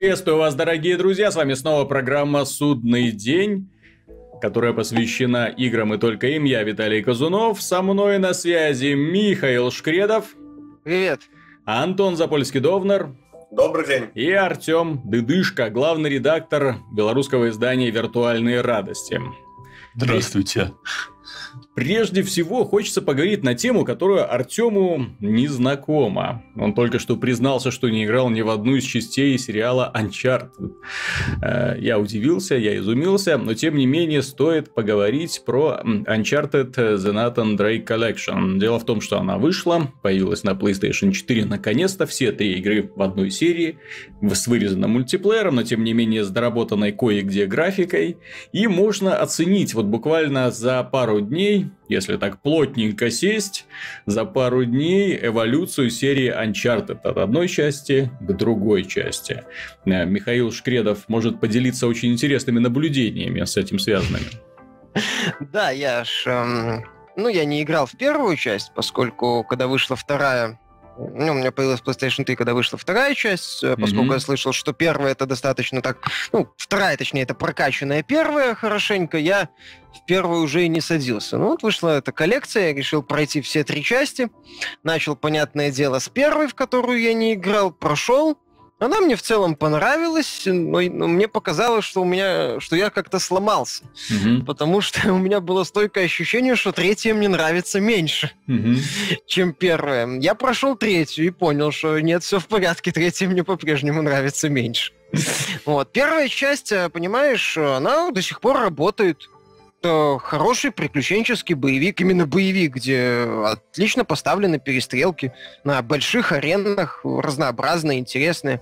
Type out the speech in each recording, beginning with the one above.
Приветствую вас, дорогие друзья, с вами снова программа «Судный день», которая посвящена играм и только им. Я Виталий Казунов, со мной на связи Михаил Шкредов. Привет. Антон Запольский-Довнер. Добрый день. И Артем Дыдышко, главный редактор белорусского издания «Виртуальные радости». Здравствуйте. Прежде всего, хочется поговорить на тему, которую Артему не знакома. Он только что признался, что не играл ни в одну из частей сериала Uncharted. Э, я удивился, я изумился, но тем не менее стоит поговорить про Uncharted The Nathan Drake Collection. Дело в том, что она вышла, появилась на PlayStation 4 наконец-то, все три игры в одной серии, с вырезанным мультиплеером, но тем не менее с доработанной кое-где графикой. И можно оценить вот буквально за пару дней если так плотненько сесть, за пару дней эволюцию серии Uncharted от одной части к другой части. Э, Михаил Шкредов может поделиться очень интересными наблюдениями с этим связанными. Да, я ж... Эм, ну, я не играл в первую часть, поскольку когда вышла вторая ну, у меня появилась PlayStation 3, когда вышла вторая часть, mm-hmm. поскольку я слышал, что первая это достаточно так... Ну, вторая, точнее, это прокачанная первая хорошенько, я в первую уже и не садился. Ну, вот вышла эта коллекция, я решил пройти все три части. Начал, понятное дело, с первой, в которую я не играл, прошел, она мне в целом понравилась, но, но мне показалось, что у меня, что я как-то сломался, угу. потому что у меня было стойкое ощущение, что третья мне нравится меньше, угу. чем первая. Я прошел третью и понял, что нет, все в порядке, третья мне по-прежнему нравится меньше. Вот первая часть, э, понимаешь, она до сих пор работает хороший приключенческий боевик, именно боевик, где отлично поставлены перестрелки на больших аренах, разнообразные, интересные.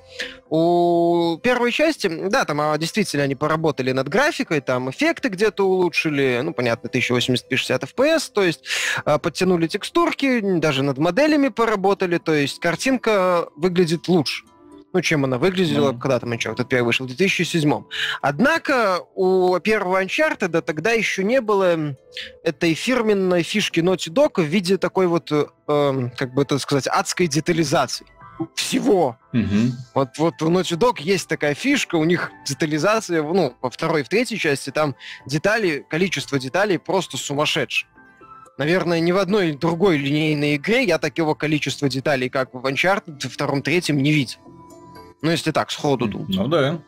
У первой части, да, там а, действительно они поработали над графикой, там эффекты где-то улучшили, ну, понятно, 1080p 60 FPS, то есть а, подтянули текстурки, даже над моделями поработали, то есть картинка выглядит лучше ну, чем она выглядела, mm. когда там Uncharted первый вышел, в 2007. Однако у первого Uncharted тогда еще не было этой фирменной фишки Naughty Dog в виде такой вот, э, эм, как бы это сказать, адской детализации всего. Mm-hmm. Вот, вот у Naughty Dog есть такая фишка, у них детализация, ну, во второй и в третьей части, там детали, количество деталей просто сумасшедшее. Наверное, ни в одной другой линейной игре я такого количества деталей, как в Uncharted, втором, третьем, не видел. Ну, если так, сходу думать. Ну да.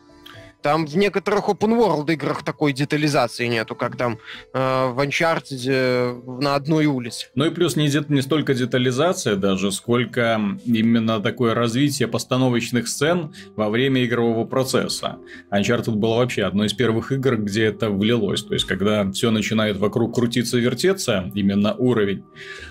Там в некоторых open world играх такой детализации нету, как там э, в Uncharted э, на одной улице. Ну и плюс не, не столько детализация даже, сколько именно такое развитие постановочных сцен во время игрового процесса. Uncharted было вообще одной из первых игр, где это влилось. То есть, когда все начинает вокруг крутиться и вертеться, именно уровень,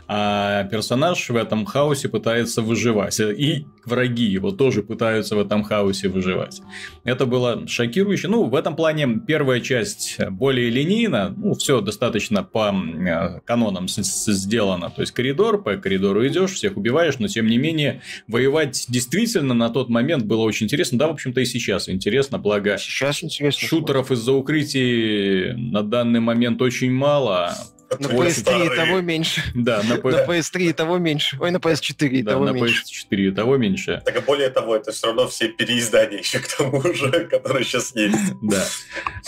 а персонаж в этом хаосе пытается выживать. И враги его тоже пытаются в этом хаосе выживать. Это было шокирующе. Ну, в этом плане первая часть более линейна. Ну, все достаточно по э, канонам сделано. То есть, коридор, по коридору идешь, всех убиваешь, но тем не менее, воевать действительно на тот момент было очень интересно. Да, в общем-то, и сейчас интересно, благо... Сейчас интересно. Шутеров из-за укрытий на данный момент очень мало. На PS3 и того меньше. Да, на, P... на PS3 и того меньше. Ой, на PS4 и да, того на меньше. на PS4 и того меньше. Так и более того, это все равно все переиздания еще к тому же, которые сейчас есть. Да.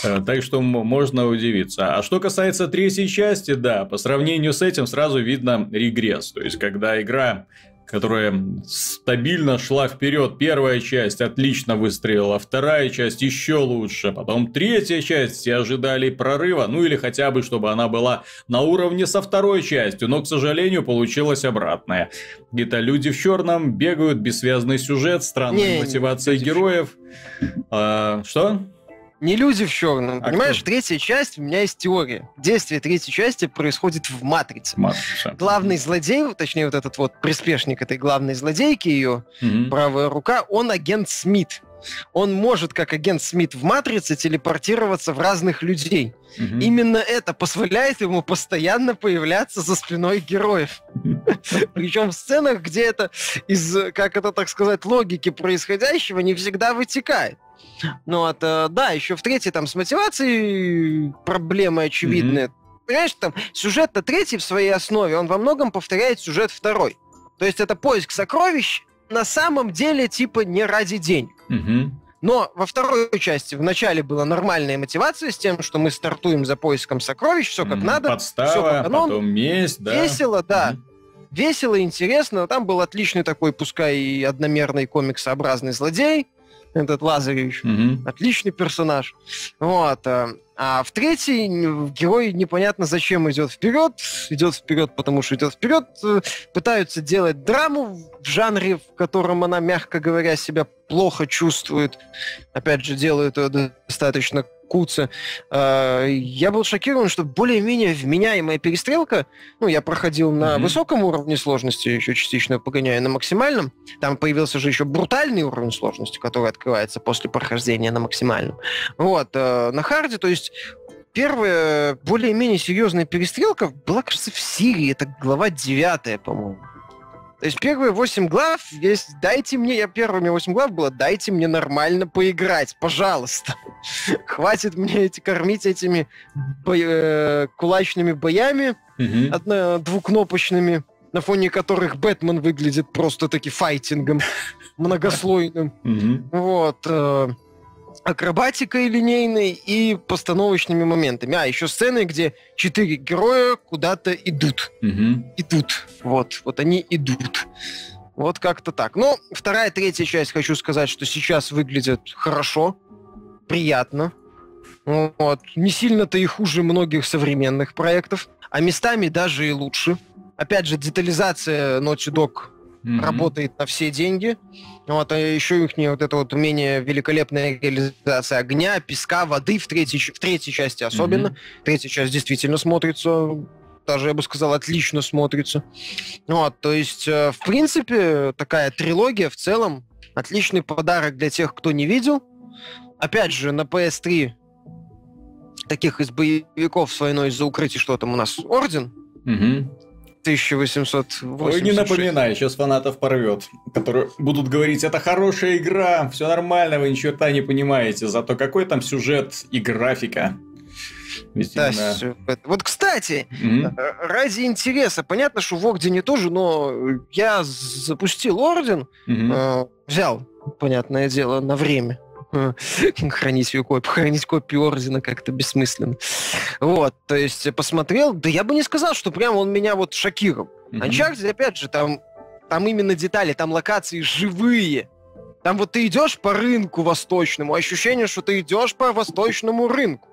Э, так что можно удивиться. А что касается третьей части, да, по сравнению с этим сразу видно регресс. То есть, когда игра которая стабильно шла вперед. Первая часть отлично выстрелила, вторая часть еще лучше, потом третья часть все ожидали прорыва, ну или хотя бы, чтобы она была на уровне со второй частью, но, к сожалению, получилось обратное. Где-то люди в черном бегают, бессвязный сюжет, странная не, мотивация не, героев. А, что? Не люди в черном. А понимаешь, кто? третья часть, у меня есть теория. Действие третьей части происходит в Матрице. Матрица. Главный злодей, точнее, вот этот вот приспешник этой главной злодейки, ее угу. правая рука, он агент Смит. Он может, как агент Смит в Матрице, телепортироваться в разных людей. Угу. Именно это позволяет ему постоянно появляться за спиной героев. Причем в сценах, где это из, как это так сказать, логики происходящего не всегда вытекает. Ну вот, э, да, еще в третьей там с мотивацией проблемы очевидные. Mm-hmm. Понимаешь, там сюжет-то третий в своей основе, он во многом повторяет сюжет второй. То есть это поиск сокровищ на самом деле типа не ради денег. Mm-hmm. Но во второй части в начале была нормальная мотивация с тем, что мы стартуем за поиском сокровищ, все как М, надо. Подстава, по канону. потом месть, да. Весело, да. Мгм. Весело, интересно. Там был отличный такой, пускай и одномерный комиксообразный злодей, этот Лазаревич. Мгм. Отличный персонаж. Вот. А в третий герой непонятно зачем идет вперед. Идет вперед, потому что идет вперед. Э, Пытаются делать драму в жанре, в котором она, мягко говоря, себя плохо чувствует. Опять же, делают ее достаточно куца. Э, Я был шокирован, что более-менее вменяемая перестрелка. Ну, я проходил на Мгм. высоком уровне сложности, еще частично погоняя на максимальном. Там появился же еще брутальный уровень сложности, который открывается после прохождения на максимальном. Вот, э, на харде, то есть первая более-менее серьезная перестрелка была, кажется, в Сирии. Это глава 9, по-моему. То есть первые 8 глав есть «дайте мне», я первыми 8 глав было «дайте мне нормально поиграть, пожалуйста». Хватит мне эти кормить этими бой- э, кулачными боями, Мгм. одно, двукнопочными, на фоне которых Бэтмен выглядит просто таки файтингом многослойным. Мгм. Вот. э, акробатикой линейной и постановочными моментами. А, еще сцены, где четыре героя куда-то идут. Мгм. Идут. Вот. Вот они идут. Вот как-то так. Но вторая, третья часть, хочу сказать, что сейчас выглядят хорошо, приятно. Вот. Не сильно-то и хуже многих современных проектов, а местами даже и лучше. Опять же, детализация Naughty Dog Мгм. работает на все деньги. Вот, а еще их вот это вот умение великолепная реализация огня, песка, воды в третьей, в третьей части особенно. Мгм. Третья часть действительно смотрится, даже, я бы сказал, отлично смотрится. Вот, то есть, э, в принципе, такая трилогия в целом отличный подарок для тех, кто не видел. Опять же, на PS3 таких из боевиков с войной из-за укрытий, что там у нас, Орден, Мгм. 1886. Ой, не напоминай, сейчас фанатов порвет, которые будут говорить, это хорошая игра, все нормально, вы ни черта не понимаете, зато какой там сюжет и графика. Ведь Да, именно-. Вот, кстати, э, ради интереса, понятно, что в Ордене тоже, но я запустил Орден, Мгм. э, взял, понятное дело, на время. Э, Хранить ее копию, хранить копию Ордена как-то бессмысленно. Вот, то есть э, посмотрел, да я бы не сказал, что прям он меня вот шокировал. Мгм. Uncharted, опять же, там, там именно детали, там локации живые. Там вот ты идешь по рынку восточному, ощущение, что ты идешь по восточному рынку.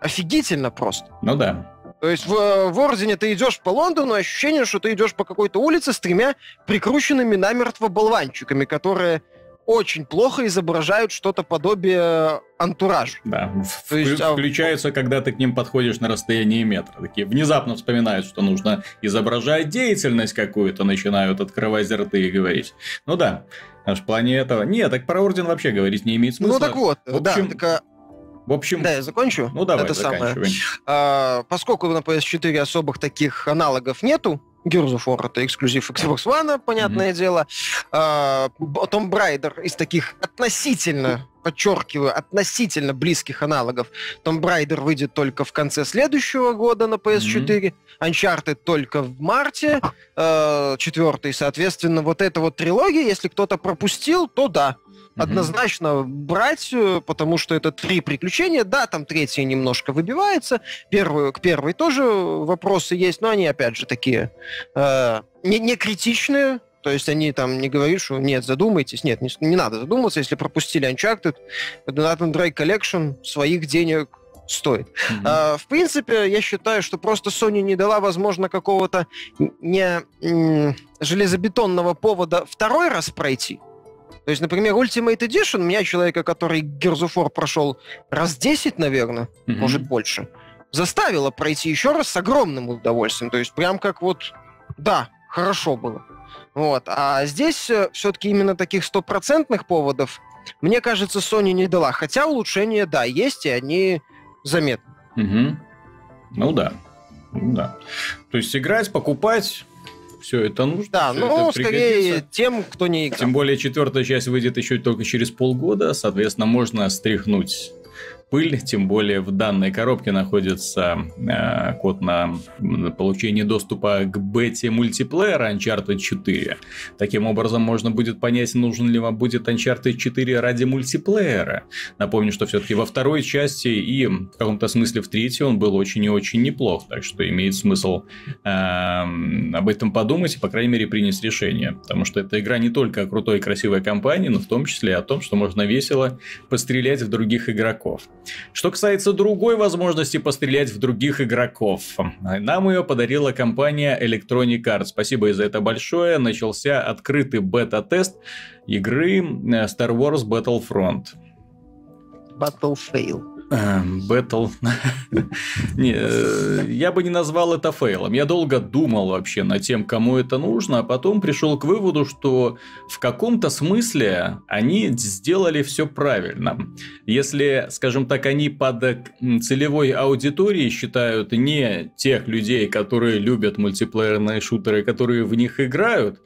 Офигительно просто. Ну да. То есть в, в Ордене ты идешь по Лондону, ощущение, что ты идешь по какой-то улице с тремя прикрученными намертво болванчиками, которые очень плохо изображают что-то подобие антуража. Да, То есть, вклю- а- включаются, когда ты к ним подходишь на расстоянии метра. Такие внезапно вспоминают, что нужно изображать деятельность какую-то, начинают открывать рты и говорить. Ну да, аж в плане этого. Нет, так про Орден вообще говорить не имеет смысла. Ну так вот, В да, общем, так, а, В общем, да, я закончу. ну давай, Это самое. А, поскольку на PS4 особых таких аналогов нету, Gears of War это эксклюзив Xbox One, понятное дело. А, Б- Tomb Raider из таких относительно, подчеркиваю, относительно близких аналогов. Tomb Raider выйдет только в конце следующего года на PS4, Uncharted только в марте, э, четвертый, соответственно, вот эта вот трилогия, если кто-то пропустил, то да. Однозначно брать, э, потому что это три приключения. Да, там третья немножко выбивается. Первую, к первой тоже вопросы есть, но они, опять же, такие э, не, не критичные. То есть они там не говорят, что нет, задумайтесь. Нет, не, не надо задуматься, если пропустили Uncharted. Nathan Drake Collection своих денег стоит. Мгм. А, в принципе, я считаю, что просто Sony не дала, возможно, какого-то не железобетонного повода второй раз пройти. То есть, например, Ultimate Edition, меня, человека, который War прошел раз 10, наверное, Мгм. может больше, заставила пройти еще раз с огромным удовольствием. То есть прям как вот, да, хорошо было. Вот. А здесь все-таки именно таких стопроцентных поводов, мне кажется, Sony не дала. Хотя улучшения, да, есть, и они заметны. Мгм. Ну да. Ну да. То есть играть, покупать, все это нужно. Да, ну, скорее тем, кто не играл. Тем более четвертая часть выйдет еще только через полгода, соответственно, можно стряхнуть пыль, тем более в данной коробке находится э, код на, получение доступа к бете мультиплеера Uncharted 4. Таким образом, можно будет понять, нужен ли вам будет Uncharted 4 ради мультиплеера. Напомню, что все-таки во второй части и в каком-то смысле в третьей он был очень и очень неплох, так что имеет смысл э, об этом подумать и, по крайней мере, принять решение. Потому что эта игра не только о крутой и красивой компании, но в том числе и о том, что можно весело пострелять в других игроков. Что касается другой возможности пострелять в других игроков, нам ее подарила компания Electronic Arts. Спасибо за это большое. Начался открытый бета-тест игры э, Star Wars Battlefront. Battle Fail. Бэтл. не, э, я бы не назвал это фейлом. Я долго думал вообще над тем, кому это нужно, а потом пришел к выводу, что в каком-то смысле они сделали все правильно. Если, скажем так, они под целевой аудиторией считают не тех людей, которые любят мультиплеерные шутеры, которые в них играют,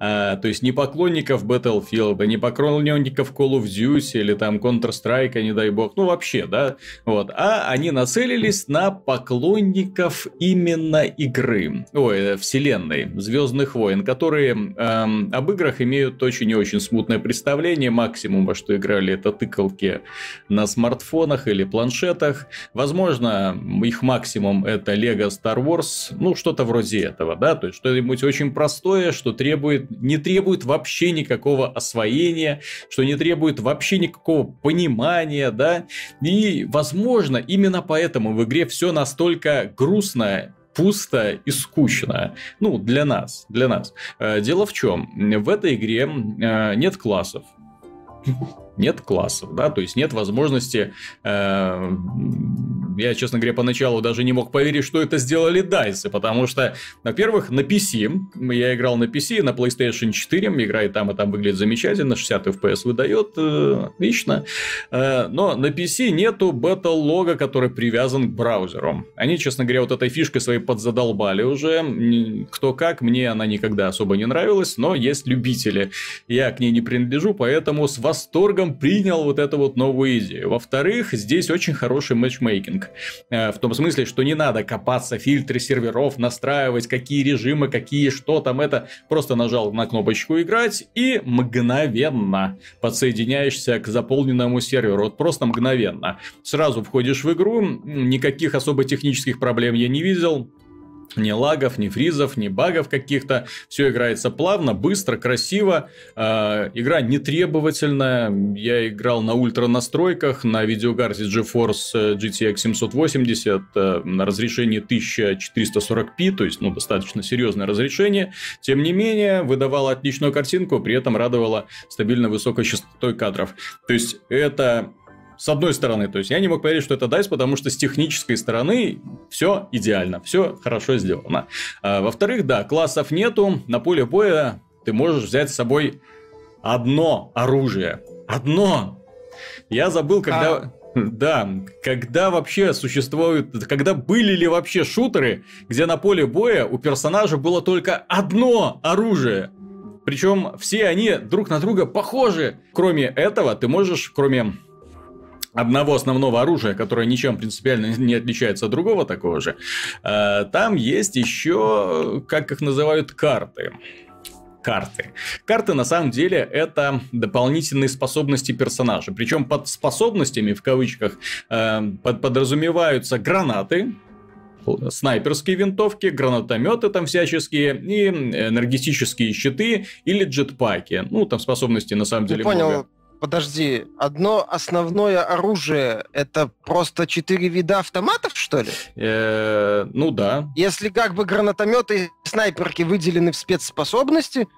а, то есть не поклонников Battlefield, не поклонников Call of Duty или там Counter-Strike, не дай бог, ну вообще, да, вот, а они нацелились на поклонников именно игры, ой, э, вселенной, Звездных войн, которые эм, об играх имеют очень и очень смутное представление, максимум, во что играли, это тыкалки на смартфонах или планшетах, возможно, их максимум это Lego Star Wars, ну, что-то вроде этого, да, то есть что-нибудь очень простое, что требует не требует вообще никакого освоения, что не требует вообще никакого понимания, да. И, возможно, именно поэтому в игре все настолько грустно пусто и скучно. Ну, для нас, для нас. Э, дело в чем? В этой игре э, нет классов нет классов, да, то есть нет возможности. Э, я, честно говоря, поначалу даже не мог поверить, что это сделали дайсы, потому что, во-первых, на PC, я играл на PC, на PlayStation 4, игра и там, и там выглядит замечательно, 60 FPS выдает, э, отлично, э, но на PC нету бета-лога, который привязан к браузеру. Они, честно говоря, вот этой фишкой своей подзадолбали уже, кто как, мне она никогда особо не нравилась, но есть любители, я к ней не принадлежу, поэтому с восторгом принял вот эту вот новую идею. Во-вторых, здесь очень хороший матчмейкинг. Э, в том смысле, что не надо копаться фильтры серверов, настраивать, какие режимы, какие что там это. Просто нажал на кнопочку играть и мгновенно подсоединяешься к заполненному серверу. Вот просто мгновенно. Сразу входишь в игру, никаких особо технических проблем я не видел ни лагов, ни фризов, ни багов каких-то. Все играется плавно, быстро, красиво. Э, игра не требовательная. Я играл на ультра настройках, на видеокарте GeForce GTX 780 э, на разрешении 1440p, то есть ну, достаточно серьезное разрешение. Тем не менее, выдавала отличную картинку, при этом радовала стабильно высокой частотой кадров. То есть это с одной стороны, то есть я не мог поверить, что это DICE, потому что с технической стороны все идеально, все хорошо сделано. А, во-вторых, да, классов нету, на поле боя ты можешь взять с собой одно оружие. Одно! Я забыл, когда... А... Да, когда вообще существуют, когда были ли вообще шутеры, где на поле боя у персонажа было только одно оружие. Причем все они друг на друга похожи. Кроме этого, ты можешь, кроме одного основного оружия, которое ничем принципиально не отличается от другого такого же, э, там есть еще, как их называют, карты карты. Карты на самом деле это дополнительные способности персонажа. Причем под способностями в кавычках э, под, подразумеваются гранаты, снайперские винтовки, гранатометы там всяческие и энергетические щиты или джетпаки. Ну, там способности на самом деле понял. много подожди, одно основное оружие это просто четыре вида автоматов, что ли? Э, ну да. Если как бы гранатометы и снайперки выделены в спецспособности,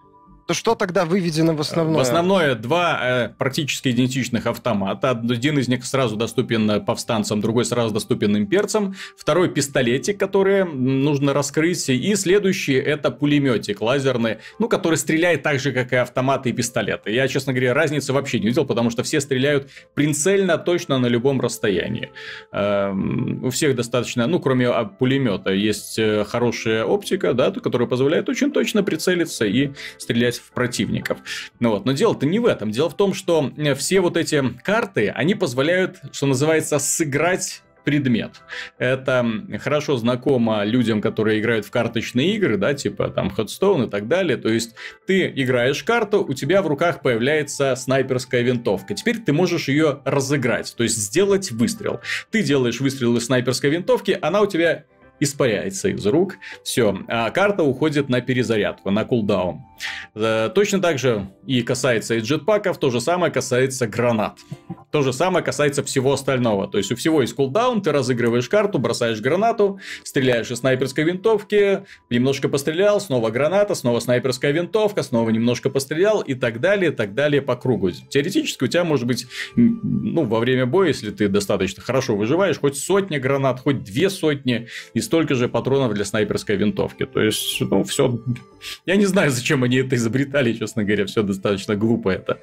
то что тогда выведено в основное? В основное два э, практически идентичных автомата. Один из них сразу доступен повстанцам, другой сразу доступен имперцам. Второй пистолетик, который нужно раскрыть. И следующий это пулеметик лазерный, ну, который стреляет так же, как и автоматы и пистолеты. Я, честно говоря, разницы вообще не видел, потому что все стреляют прицельно, точно на любом расстоянии. Э, у всех достаточно, ну, кроме а, пулемета, есть э, хорошая оптика, да, которая позволяет очень точно прицелиться и стрелять стрелять в противников. Ну вот, но дело-то не в этом. Дело в том, что все вот эти карты, они позволяют, что называется, сыграть предмет. Это хорошо знакомо людям, которые играют в карточные игры, да, типа там Headstone и так далее. То есть ты играешь карту, у тебя в руках появляется снайперская винтовка. Теперь ты можешь ее разыграть, то есть сделать выстрел. Ты делаешь выстрел из снайперской винтовки, она у тебя испаряется из рук. Все, а карта уходит на перезарядку, на кулдаун. Э, точно так же и касается и джетпаков, то же самое касается гранат. То же самое касается всего остального. То есть у всего есть кулдаун, ты разыгрываешь карту, бросаешь гранату, стреляешь из снайперской винтовки, немножко пострелял, снова граната, снова снайперская винтовка, снова немножко пострелял и так далее, и так далее по кругу. Теоретически у тебя может быть, ну, во время боя, если ты достаточно хорошо выживаешь, хоть сотня гранат, хоть две сотни и столько же патронов для снайперской винтовки. То есть, ну, все... Я не знаю, зачем они это изобретали, честно говоря, все достаточно глупо это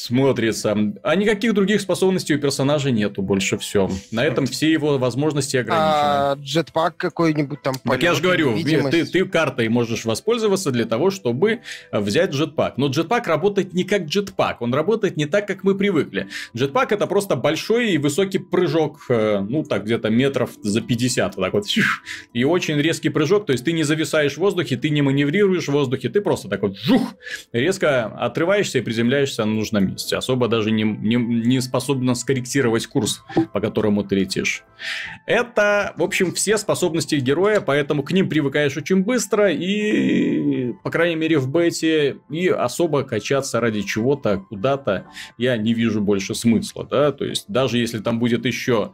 смотрится. А никаких других способностей у персонажа нету больше все. На этом все его возможности ограничены. А джетпак какой-нибудь там Так я же говорю, ты, ты картой можешь воспользоваться для того, чтобы взять джетпак. Но джетпак работает не как джетпак, он работает не так, как мы привыкли. Джетпак это просто большой и высокий прыжок, э, ну так где-то метров за 50, вот так вот. И очень резкий прыжок, то есть ты не зависаешь в воздухе, ты не маневрируешь в воздухе, ты просто так вот жух, резко отрываешься и приземляешься на нужном месте. Особо даже не, не, не способна скорректировать курс, по которому ты летишь. Это, в общем, все способности героя, поэтому к ним привыкаешь очень быстро и, по крайней мере, в бете, и особо качаться ради чего-то куда-то я не вижу больше смысла, да, то есть даже если там будет еще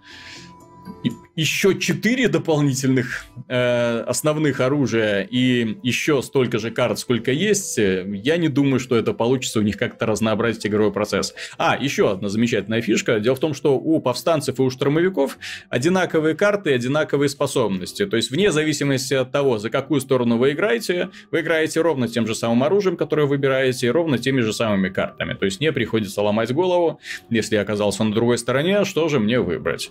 еще четыре дополнительных э, основных оружия и еще столько же карт, сколько есть, э, я не думаю, что это получится у них как-то разнообразить игровой процесс. А, еще одна замечательная фишка. Дело в том, что у повстанцев и у штурмовиков одинаковые карты и одинаковые способности. То есть, вне зависимости от того, за какую сторону вы играете, вы играете ровно тем же самым оружием, которое выбираете, и ровно теми же самыми картами. То есть, не приходится ломать голову, если я оказался на другой стороне, что же мне выбрать.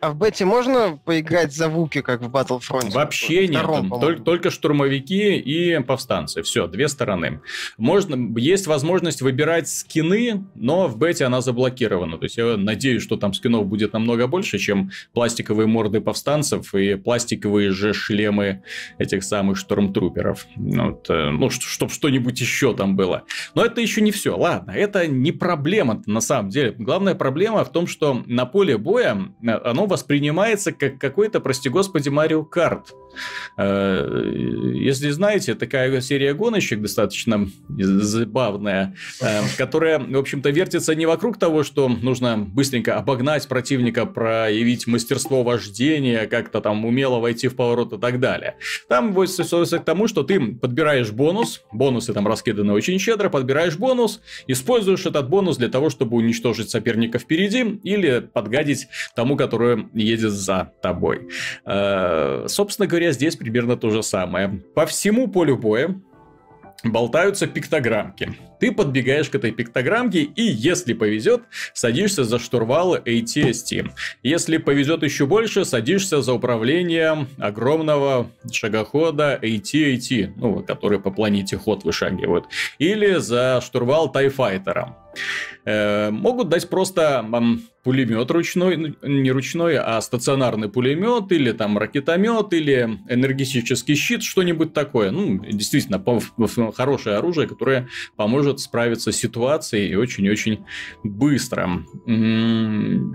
А в бете можно можно поиграть за Вуки, как в Battlefront? Вообще нет. Только, только штурмовики и повстанцы. Все, две стороны. Можно, есть возможность выбирать скины, но в бете она заблокирована. То есть я надеюсь, что там скинов будет намного больше, чем пластиковые морды повстанцев и пластиковые же шлемы этих самых штормтруперов. Вот, э, ну, чтобы что-нибудь еще там было. Но это еще не все. Ладно, это не проблема на самом деле. Главная проблема в том, что на поле боя э, оно воспринимается смотрится как какой-то, прости господи, Марио Карт. Э, если знаете, такая серия гоночек достаточно забавная, э, которая, в общем-то, вертится не вокруг того, что нужно быстренько обогнать противника, проявить мастерство вождения, как-то там умело войти в поворот и так далее. Там сводится к тому, что ты подбираешь бонус, бонусы там раскиданы очень щедро, подбираешь бонус, используешь этот бонус для того, чтобы уничтожить соперника впереди или подгадить тому, который едет за тобой. Э, собственно говоря, здесь примерно то же самое. По всему полю боя болтаются пиктограммки. Ты подбегаешь к этой пиктограммке и, если повезет, садишься за штурвал ATST. Если повезет еще больше, садишься за управление огромного шагохода AT-AT, ну, который по планете ход вышагивает. Или за штурвал Тайфайтера. Э, могут дать просто пулемет ручной, ну, не ручной, а стационарный пулемет, или там ракетомет, или энергетический щит, что-нибудь такое. Ну, действительно, хорошее оружие, которое поможет справиться с ситуацией очень-очень быстро.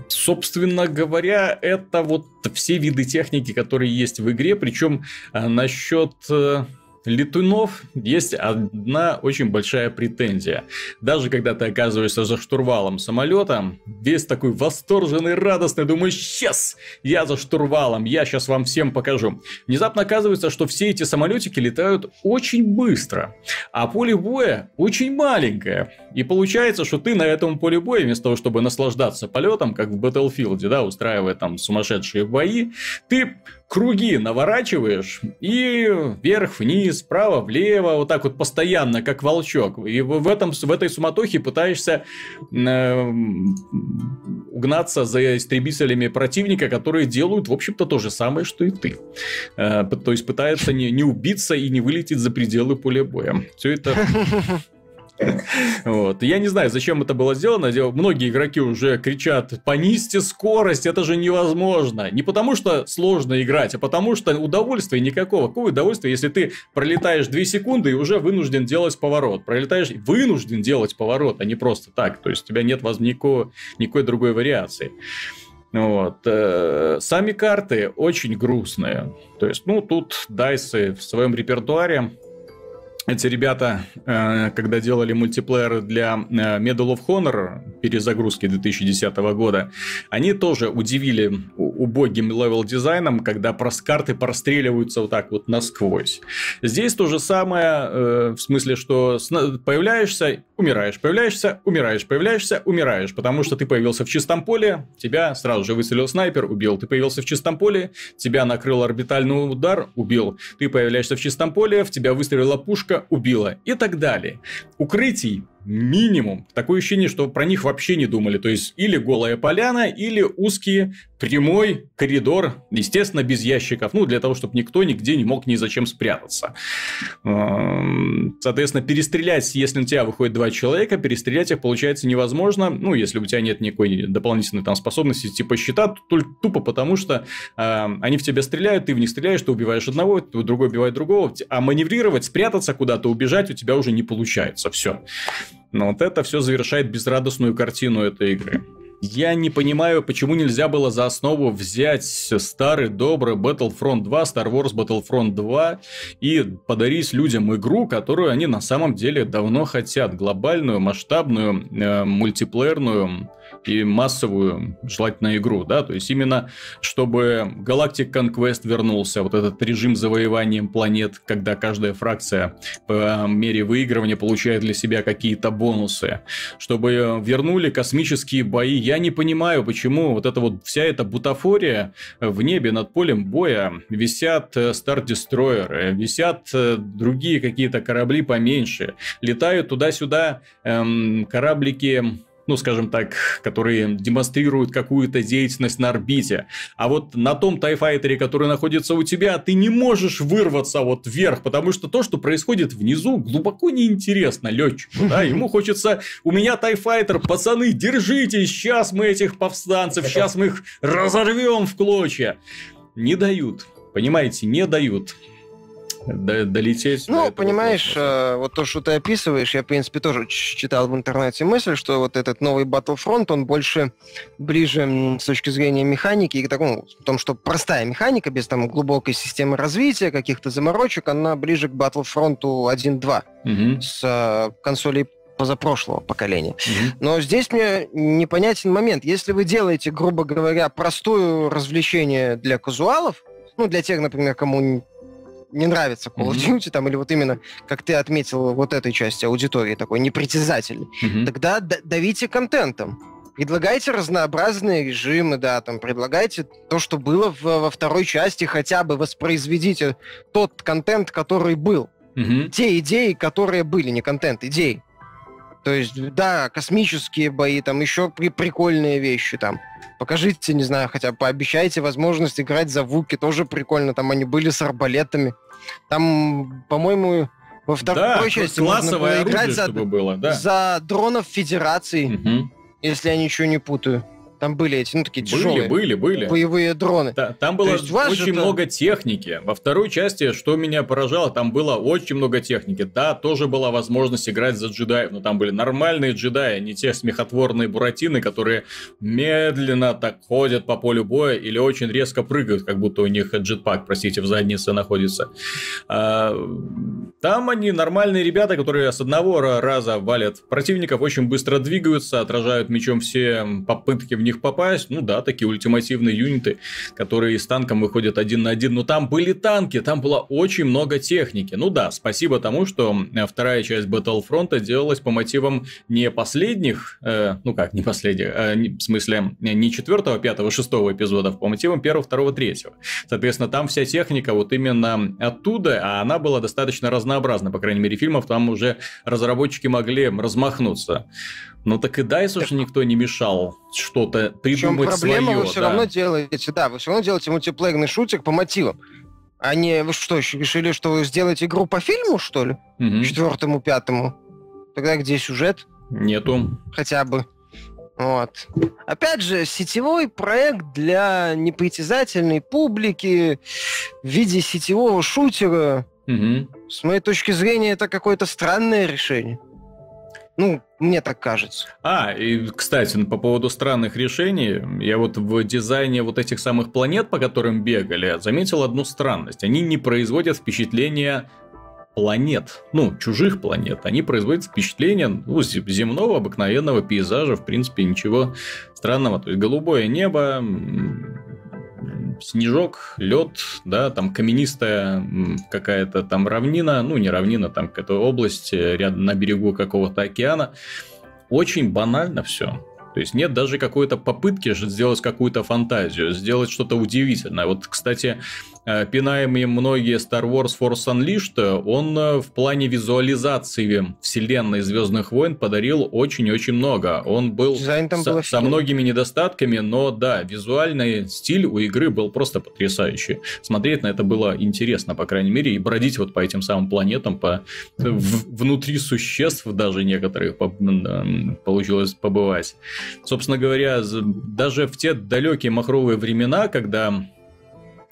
Собственно говоря, это вот все виды техники, которые есть в игре, причем э, насчет э, летунов есть одна очень большая претензия. Даже когда ты оказываешься за штурвалом самолета, весь такой восторженный, радостный, думаешь, сейчас я за штурвалом, я сейчас вам всем покажу. Внезапно оказывается, что все эти самолетики летают очень быстро, а поле боя очень маленькое. И получается, что ты на этом поле боя, вместо того, чтобы наслаждаться полетом, как в Battlefield, да, устраивая там сумасшедшие бои, ты круги наворачиваешь и вверх, вниз, вправо, влево, вот так вот постоянно, как волчок. И в, этом, в этой суматохе пытаешься э, угнаться за истребителями противника, которые делают, в общем-то, то же самое, что и ты. Э, то есть пытаются не, не убиться и не вылететь за пределы поля боя. Все это Вот. Я не знаю, зачем это было сделано. Многие игроки уже кричат, понизьте скорость, это же невозможно. Не потому что сложно играть, а потому что удовольствия никакого. Какое удовольствие, если ты пролетаешь 2 секунды и уже вынужден делать поворот. Пролетаешь, вынужден делать поворот, а не просто так. То есть у тебя нет никакой, никакой другой вариации. Вот. Э, сами карты очень грустные. То есть, ну, тут DICE ы в своем репертуаре эти ребята, э, когда делали мультиплеер для э, Medal of Honor перезагрузки 2010 года, они тоже удивили убогим левел-дизайном, когда карты простреливаются вот так вот насквозь. Здесь то же самое, э, в смысле, что появляешься, умираешь, появляешься, умираешь, появляешься, умираешь, потому что ты появился в чистом поле, тебя сразу же выстрелил снайпер, убил. Ты появился в чистом поле, тебя накрыл орбитальный удар, убил. Ты появляешься в чистом поле, в тебя выстрелила пушка, убила и так далее. Укрытий минимум. Такое ощущение, что про них вообще не думали. То есть, или голая поляна, или узкий прямой коридор, естественно, без ящиков. Ну, для того, чтобы никто нигде не мог ни зачем спрятаться. Эм, соответственно, перестрелять, если на тебя выходит два человека, перестрелять их получается невозможно. Ну, если у тебя нет никакой дополнительной там способности типа щита, только тупо потому, что э, они в тебя стреляют, ты в них стреляешь, ты убиваешь одного, другой убивает другого. А маневрировать, спрятаться куда-то, убежать у тебя уже не получается. Все. Но вот это все завершает безрадостную картину этой игры. Я не понимаю, почему нельзя было за основу взять старый добрый Battlefront 2, Star Wars Battlefront 2 и подарить людям игру, которую они на самом деле давно хотят. Глобальную, масштабную, э, мультиплеерную и массовую, желательно, игру, да, то есть именно, чтобы Galactic Conquest вернулся, вот этот режим завоевания планет, когда каждая фракция по мере выигрывания получает для себя какие-то бонусы, чтобы вернули космические бои. Я не понимаю, почему вот эта вот вся эта бутафория в небе над полем боя висят Star э, Destroyer, висят э, другие какие-то корабли поменьше, летают туда-сюда эм, кораблики ну, скажем так, которые демонстрируют какую-то деятельность на орбите. А вот на том тайфайтере, который находится у тебя, ты не можешь вырваться вот вверх, потому что то, что происходит внизу, глубоко неинтересно летчику, да, ему хочется, у меня тайфайтер, пацаны, держитесь, сейчас мы этих повстанцев, сейчас мы их разорвем в клочья. Не дают, понимаете, не дают долететь. Ну, понимаешь, вопроса. Э, вот то, что ты описываешь, я, в принципе, тоже читал в интернете мысль, что вот этот новый Battlefront, он больше ближе с точки зрения механики и к такому, в том, что простая механика, без там глубокой системы развития, каких-то заморочек, она ближе к Battlefront 1.2 угу. с э, консолей позапрошлого поколения. Mm-hmm. Но здесь мне непонятен момент. Если вы делаете, грубо говоря, простое развлечение для казуалов, ну, для тех, например, кому не нравится Call of Duty, mm-hmm. там, или вот именно, как ты отметил, вот этой части аудитории, такой непритязательный, mm-hmm. тогда давите контентом. Предлагайте разнообразные режимы, да, там, предлагайте то, что было в, во второй части, хотя бы воспроизведите тот контент, который был. Mm-hmm. Те идеи, которые были, не контент, идеи. То есть, да, космические бои, там еще при прикольные вещи там. Покажите, не знаю, хотя бы пообещайте возможность играть за Вуки, тоже прикольно. Там они были с арбалетами. Там, по-моему, во второй да, части можно было играть за, было, да. за дронов Федерации, угу. если я ничего не путаю. Там были эти, ну, такие тяжелые. Были, были, Боевые дроны. Да, там было очень это... много техники. Во второй части, что меня поражало, там было очень много техники. Да, тоже была возможность играть за джедаев, но там были нормальные джедаи, не те смехотворные буратины, которые медленно так ходят по полю боя или очень резко прыгают, как будто у них джетпак, простите, в заднице находится. А, там они нормальные ребята, которые с одного раза валят противников, очень быстро двигаются, отражают мечом все попытки в них них попасть, ну да, такие ультимативные юниты, которые с танком выходят один на один. Но там были танки, там было очень много техники. Ну да, спасибо тому, что э, вторая часть Battlefront делалась по мотивам не последних, э, ну как, не последних, э, не, в смысле не четвертого, пятого, шестого эпизодов, по мотивам первого, второго, третьего. Соответственно, там вся техника вот именно оттуда, а она была достаточно разнообразна, по крайней мере, фильмов там уже разработчики могли размахнуться. Ну так и DICE уж никто не мешал что-то придумать проблема, свое. вы все да. равно делаете, да, вы все равно делаете мультиплеерный шутер по мотивам. А не, вы что, решили, что вы сделаете игру по фильму, что ли? Мгм. Четвертому, пятому? Тогда где сюжет? Нету. хотя бы. Вот. Опять же, сетевой проект для непритязательной публики в виде сетевого шутера, Мгм. с моей точки зрения, это какое-то странное решение. Ну, мне так кажется. А, и, кстати, по поводу странных решений, я вот в дизайне вот этих самых планет, по которым бегали, заметил одну странность. Они не производят впечатления планет, ну, чужих планет. Они производят впечатление ну, зе- земного обыкновенного пейзажа, в принципе, ничего странного. То есть, голубое небо, снежок, лед, да, там каменистая какая-то там равнина, ну, не равнина, там какая-то область э, рядом на берегу какого-то океана. Очень банально все. То есть нет даже какой-то попытки сделать какую-то фантазию, сделать что-то удивительное. Вот, кстати, э, пинаемые многие Star Wars Force Unleashed, он э, в плане визуализации вселенной Звездных войн подарил очень-очень много. Он был со, со многими недостатками, но да, визуальный стиль у игры был просто потрясающий. Смотреть на это было интересно, по крайней мере, и бродить вот по этим самым планетам, по в- внутри существ даже некоторых по- получилось побывать. Собственно говоря, даже в те далекие махровые времена, когда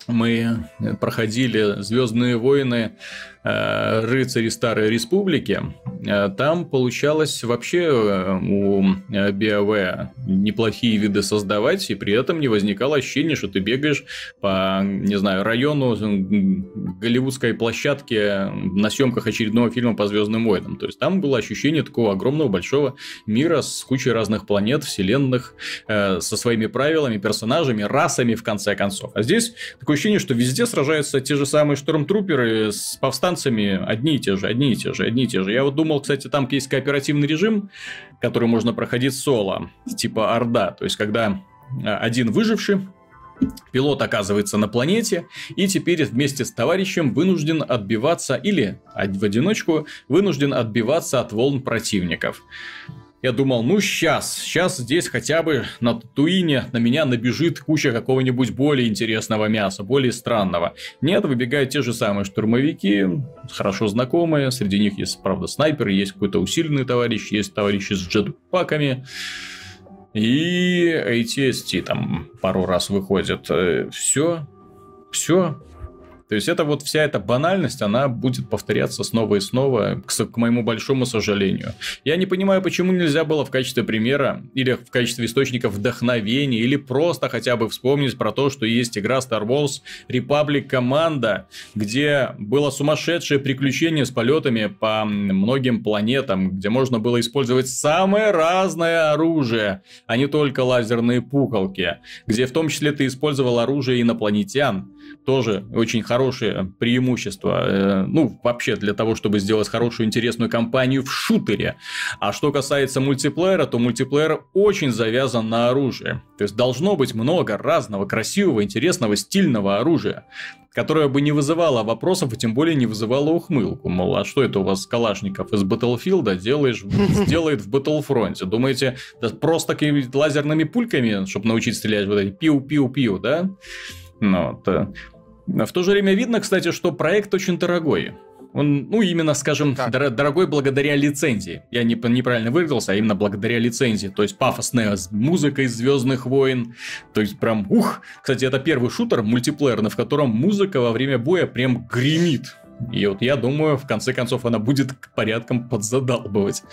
мы проходили Звездные войны рыцари Старой Республики, э, там получалось вообще э, у э, BioWare неплохие виды создавать, и при этом не возникало ощущения, что ты бегаешь по, не знаю, району голливудской площадки на съемках очередного фильма по Звездным войнам. То есть там было ощущение такого огромного большого мира с кучей разных планет, вселенных, э, со своими правилами, персонажами, расами, в конце концов. А здесь такое ощущение, что везде сражаются те же самые штормтруперы с повстанцами, одни и те же, одни и те же, одни и те же. Я вот думал, кстати, там есть кооперативный режим, который можно проходить соло, типа Орда. То есть, когда э, один выживший Пилот оказывается на планете и теперь вместе с товарищем вынужден отбиваться или од- в одиночку вынужден отбиваться от волн противников. Я думал, ну сейчас, сейчас здесь хотя бы на Татуине на меня набежит куча какого-нибудь более интересного мяса, более странного. Нет, выбегают те же самые штурмовики, хорошо знакомые, среди них есть, правда, снайперы, есть какой-то усиленный товарищ, есть товарищи с джетпаками, и ATST там пару раз выходит. Все, все. То есть это вот вся эта банальность, она будет повторяться снова и снова, к, к моему большому сожалению. Я не понимаю, почему нельзя было в качестве примера или в качестве источника вдохновения или просто хотя бы вспомнить про то, что есть игра Star Wars Republic Команда, где было сумасшедшее приключение с полетами по многим планетам, где можно было использовать самое разное оружие, а не только лазерные пуколки, где в том числе ты использовал оружие инопланетян, тоже очень хорошее преимущество, э, ну, вообще для того, чтобы сделать хорошую, интересную кампанию в шутере. А что касается мультиплеера, то мультиплеер очень завязан на оружие. То есть должно быть много разного, красивого, интересного, стильного оружия, которое бы не вызывало вопросов и тем более не вызывало ухмылку. Мол, а что это у вас Калашников из Battlefield делаешь, сделает в Battlefront? Думаете, да просто лазерными пульками, чтобы научить стрелять вот эти пиу-пиу-пиу, да? Ну, вот, э. В то же время видно, кстати, что проект очень дорогой. Он, ну, именно, скажем, Так. дор- дорогой благодаря лицензии. Я не, неправильно выразился, а именно благодаря лицензии. То есть пафосная музыка из Звездных войн. То есть прям, ух! Кстати, это первый шутер мультиплеерный, в котором музыка во время боя прям гремит. И вот я думаю, в конце концов, она будет к порядкам подзадалбывать.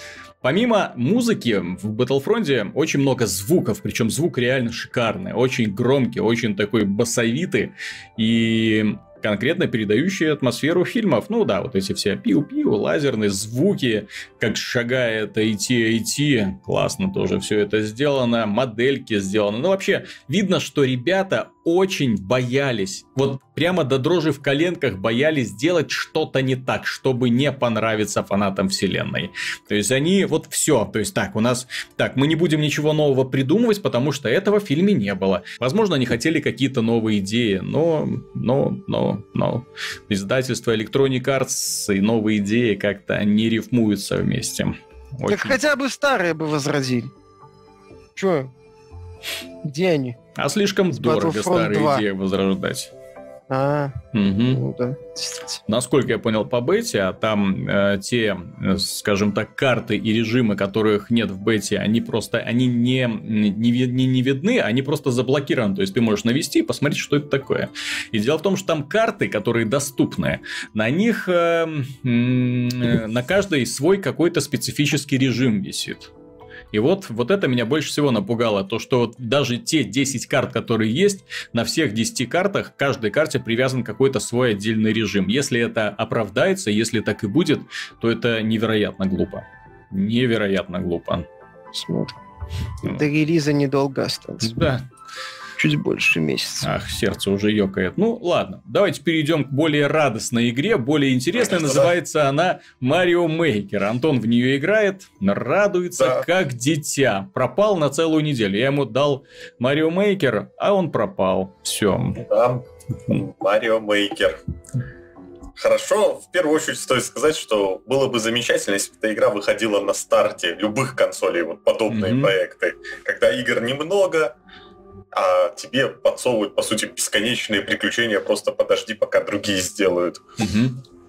Помимо музыки, в Battlefront очень много звуков, причем звук реально шикарный, очень громкий, очень такой басовитый и конкретно передающий атмосферу фильмов. Ну да, вот эти все пиу-пиу, лазерные звуки, как шагает IT, IT, классно тоже все это сделано, модельки сделаны. Ну вообще, видно, что ребята очень боялись, вот прямо до дрожи в коленках боялись сделать что-то не так, чтобы не понравиться фанатам вселенной. То есть они вот все, то есть так, у нас, так, мы не будем ничего нового придумывать, потому что этого в фильме не было. Возможно, они хотели какие-то новые идеи, но, но, но, но. Издательство Electronic Arts и новые идеи как-то не рифмуются вместе. Так Очень. хотя бы старые бы возродили. Че? Где они? А слишком С дорого Battlefront старые 2. идеи возрождать. А, Мгм. ну да. Насколько я понял по бете, а там э, те, э, скажем так, карты и режимы, которых нет в бете, они просто, они не, не, не, не видны, они просто заблокированы. То есть ты можешь навести и посмотреть, что это такое. И дело в том, что там карты, которые доступны, на них э, э, на каждой свой какой-то специфический режим висит. И вот, вот это меня больше всего напугало, то что вот даже те 10 карт, которые есть, на всех 10 картах, к каждой карте привязан какой-то свой отдельный режим. Если это оправдается, если так и будет, то это невероятно глупо. Невероятно глупо. Смотрим. До релиза недолго осталось. Да, Чуть больше месяца. ах, сердце уже ёкает. Ну, ладно, давайте перейдем к более радостной игре, более интересной. Конечно, Называется она Марио Мейкер. Антон в нее играет, радуется Да. как дитя. Пропал на целую неделю. Я ему дал Марио Мейкер, а он пропал. Все. Да, Марио Мейкер. Хорошо, в первую очередь стоит сказать, что было бы замечательно, если бы эта игра выходила на старте любых консолей, вот подобные Мгм. проекты, когда игр немного, а тебе подсовывают, по сути, бесконечные приключения, просто подожди, пока другие сделают.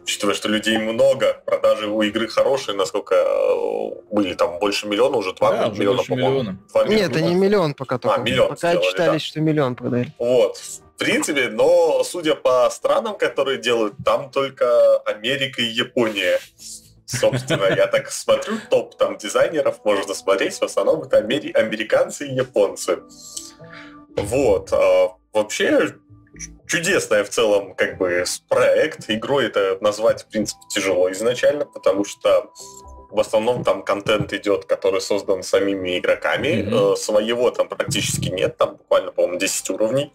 Учитывая, что людей много, продажи у игры хорошие, насколько э, были там больше миллиона, уже 2 Да, миллиона, по-моему. Нет, миллиона. они миллион пока только. миллион Пока сделали, читались, да. что миллион продали. Вот, в принципе, но судя по странам, которые делают, там только Америка и Япония. Собственно, я так смотрю, топ там дизайнеров можно смотреть, в основном это амери- американцы и японцы. Вот. а, Вообще, чудесная в целом как бы проект. Игрой это назвать, в принципе, тяжело изначально, потому что в основном там контент идет, который создан самими игроками. Э, Своего там практически нет. Там буквально, по-моему, 10 уровней,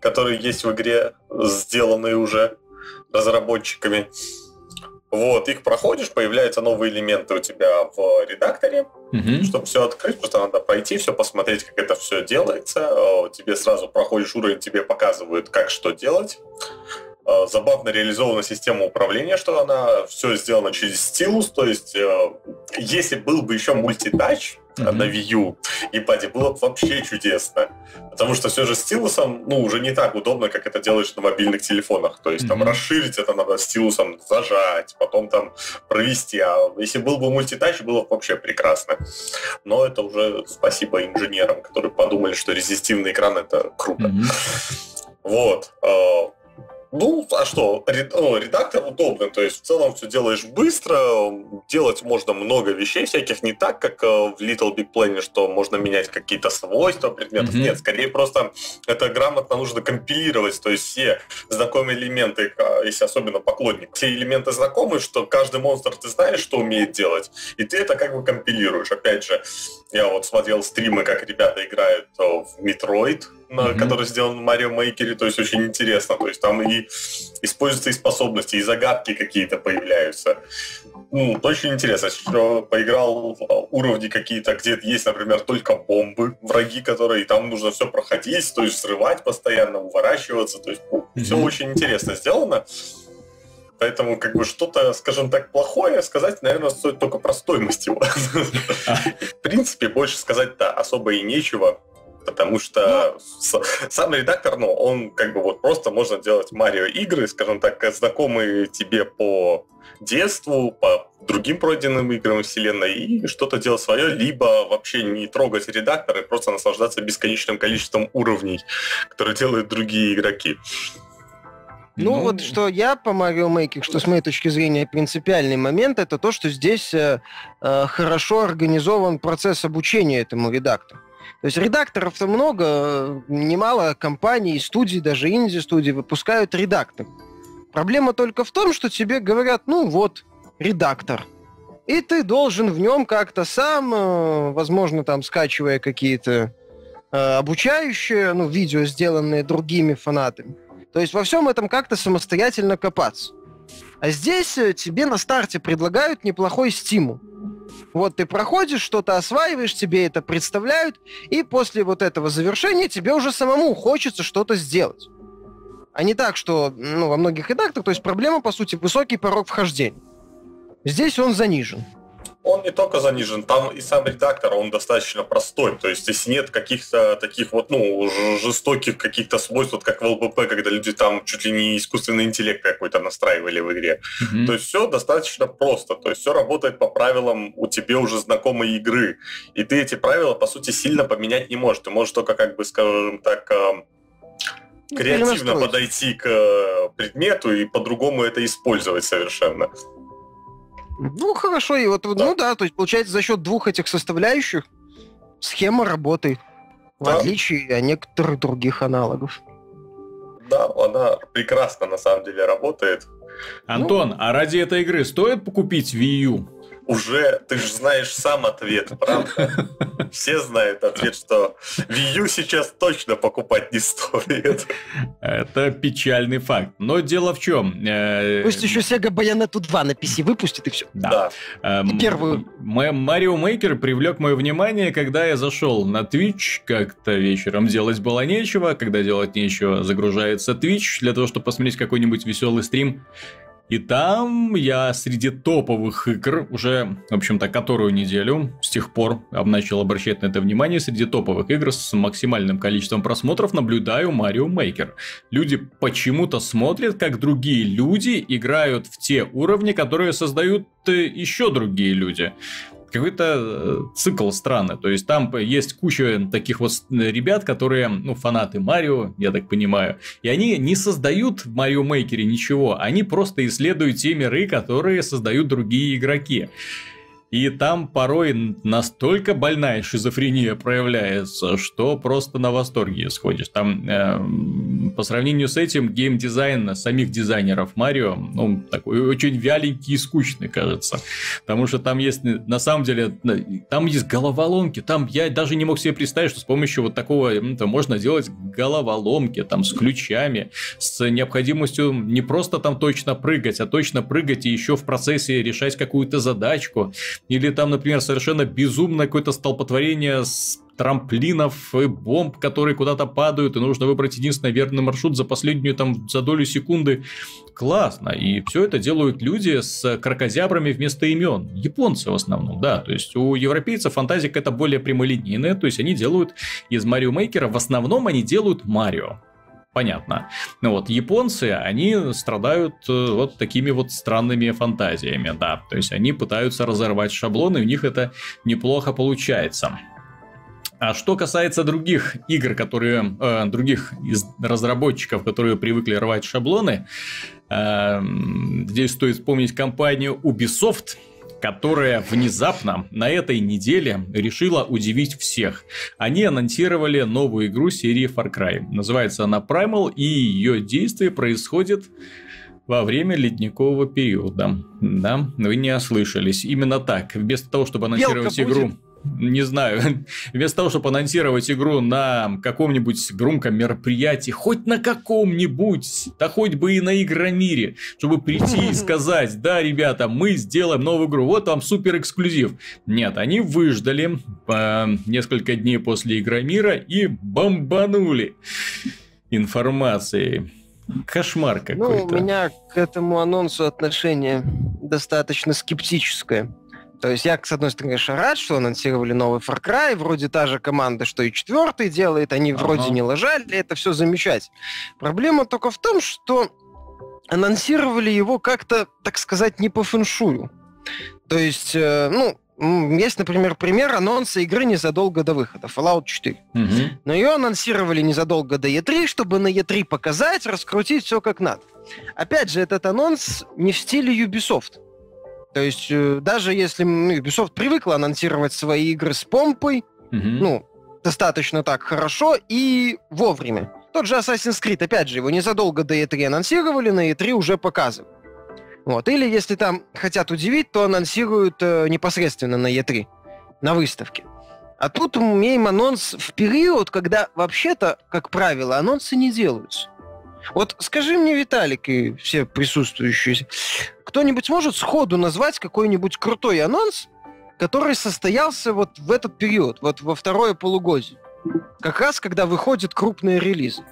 которые есть в игре, сделанные уже разработчиками. Вот, их проходишь, появляются новые элементы у тебя в редакторе, Мгм. чтобы все открыть, просто надо пройти, все посмотреть, как это все делается. Э, Тебе сразу проходишь уровень, тебе показывают, как что делать. Э, Забавно реализована система управления, что она все сделана через стилус. То есть, э, если был бы еще мультитач Мгм. на Wii U и паде, было бы вообще чудесно. Потому что все же стилусом, ну, уже не так удобно, как это делаешь на мобильных телефонах. То есть, там, Мгм. расширить это надо стилусом зажать, потом там провести. А если был бы мультитач, было бы вообще прекрасно. Но это уже спасибо инженерам, которые подумали, что резистивный экран это круто. Мгм. Вот. Ну, а что, ну, редактор удобный, то есть в целом все делаешь быстро, делать можно много вещей всяких, не так, как э, в Little Big Planet, что можно менять какие-то свойства предметов. Мгм. Нет, скорее просто это грамотно нужно компилировать, то есть все знакомые элементы, если особенно поклонник, все элементы знакомы, что каждый монстр ты знаешь, что умеет делать, и ты это как бы компилируешь. Опять же, я вот смотрел стримы, как ребята играют э, в Metroid, Мгм. который сделан в Марио Мейкере, то есть очень интересно. То есть там и используются и способности, и загадки какие-то появляются. Ну, очень интересно. Что Поиграл в а, уровни какие-то, где есть, например, только бомбы, враги, которые и там нужно все проходить, то есть взрывать постоянно, уворачиваться. То есть все Мгм. очень интересно сделано. Поэтому, как бы, что-то, скажем так, плохое сказать, наверное, стоит только про стоимость его. А. В принципе, больше сказать-то особо и нечего. Потому что с- сам редактор, ну, он как бы вот просто можно делать Марио игры, скажем так, знакомые тебе по детству, по другим пройденным играм вселенной, и что-то делать свое, либо вообще не трогать редактор и просто наслаждаться бесконечным количеством уровней, которые делают другие игроки. Ну, вот что я по Mario Maker, что с моей точки зрения принципиальный момент, это то, что здесь э, э, хорошо организован процесс обучения этому редактору. То есть редакторов-то много, немало компаний, студий, даже инди-студий выпускают редактор. Проблема только в том, что тебе говорят, ну вот, редактор. И ты должен в нем как-то сам, э, возможно, там скачивая какие-то э, обучающие, ну, видео, сделанные другими фанатами. То есть во всем этом как-то самостоятельно копаться. А здесь э, тебе на старте предлагают неплохой стимул. Вот ты проходишь, что-то осваиваешь, тебе это представляют, и после вот этого завершения тебе уже самому хочется что-то сделать. А не так, что ну, во многих редакторах, то есть проблема, по сути, высокий порог вхождения. Здесь он занижен. Он не только занижен, там и сам редактор, он достаточно простой. То есть, если нет каких-то таких вот, ну, жестоких каких-то свойств, вот как в ЛБП, когда люди там чуть ли не искусственный интеллект какой-то настраивали в игре. Mm-hmm. То есть, все достаточно просто. То есть, все работает по правилам у тебе уже знакомой игры. И ты эти правила, по сути, сильно поменять не можешь. Ты можешь только, как бы, скажем так, эм, ну, креативно подойти к э, предмету и по-другому это использовать совершенно. Ну, хорошо, и вот, да. ну да, то есть, получается, за счет двух этих составляющих схема работает. Да. В отличие от некоторых других аналогов. Да, она прекрасно на самом деле работает. Антон, ну, а ради этой игры стоит покупить Wii U? Уже ты же знаешь сам ответ, правда? Все знают ответ, что Wii U сейчас точно покупать не стоит. Это печальный факт. Но дело в чем? Э, Пусть еще Sega Bayonetta 2 на PC выпустит и все. Да. И первую. Марио Мейкер привлек мое внимание, когда я зашел на Twitch, как-то вечером делать было нечего, когда делать нечего, загружается Twitch для того, чтобы посмотреть какой-нибудь веселый стрим. И там я среди топовых игр уже, в общем-то, которую неделю с тех пор начал обращать на это внимание, среди топовых игр с максимальным количеством просмотров наблюдаю Mario Maker. Люди почему-то смотрят, как другие люди играют в те уровни, которые создают э, еще другие люди какой-то э, цикл странный. То есть там есть куча таких вот ребят, которые, ну, фанаты Марио, я так понимаю, и они не создают в Марио Мейкере ничего, они просто исследуют те миры, которые создают другие игроки. И там порой настолько больная шизофрения проявляется, что просто на восторге сходишь. Там э, по сравнению с этим геймдизайн самих дизайнеров Марио, ну, такой очень вяленький и скучный, кажется. Потому что там есть, на самом деле, там есть головоломки. Там я даже не мог себе представить, что с помощью вот такого ну, можно делать головоломки, там, с ключами, с необходимостью не просто там точно прыгать, а точно прыгать и еще в процессе решать какую-то задачку. Или там, например, совершенно безумное какое-то столпотворение с трамплинов и бомб, которые куда-то падают, и нужно выбрать единственный верный маршрут за последнюю там за долю секунды. Классно. И все это делают люди с крокозябрами вместо имен. Японцы в основном, да. То есть у европейцев фантазия какая-то более прямолинейная. То есть они делают из Марио Мейкера, в основном они делают Марио понятно. Ну вот, японцы, они страдают э, вот такими вот странными фантазиями, да. То есть они пытаются разорвать шаблоны, у них это неплохо получается. А что касается других игр, которые э, других из разработчиков, которые привыкли рвать шаблоны, э, здесь стоит вспомнить компанию Ubisoft, которая внезапно на этой неделе решила удивить всех. Они анонсировали новую игру серии Far Cry. Называется она Primal, и ее действие происходит во время ледникового периода. Да, вы не ослышались. Именно так. Вместо того, чтобы анонсировать Белка игру... Будет не знаю, вместо того, чтобы анонсировать игру на каком-нибудь громком мероприятии, хоть на каком-нибудь, да хоть бы и на Игромире, чтобы прийти и сказать, да, ребята, мы сделаем новую игру, вот вам супер эксклюзив. Нет, они выждали по несколько дней после Игромира и бомбанули информацией. Кошмар какой-то. Ну, у меня к этому анонсу отношение достаточно скептическое. То есть я, с одной стороны, конечно, рад, что анонсировали новый Far Cry, вроде та же команда, что и четвертый делает, они ага. вроде не лажали, это все замечательно. Проблема только в том, что анонсировали его как-то, так сказать, не по фэншую. То есть, э, ну, есть, например, пример анонса игры незадолго до выхода, Fallout 4. Угу. Но ее анонсировали незадолго до E3, чтобы на E3 показать, раскрутить все как надо. Опять же, этот анонс не в стиле Ubisoft. То есть э, даже если ну, Ubisoft привыкла анонсировать свои игры с помпой, угу. ну, достаточно так хорошо и вовремя. Тот же Assassin's Creed, опять же, его незадолго до E3 анонсировали, на E3 уже показывают. Вот. Или если там хотят удивить, то анонсируют э, непосредственно на E3, на выставке. А тут имеем анонс в период, когда вообще-то, как правило, анонсы не делаются. Вот скажи мне, Виталик и все присутствующие, кто-нибудь может сходу назвать какой-нибудь крутой анонс, который состоялся вот в этот период, вот во второе полугодие? Как раз, когда выходят крупные релизы.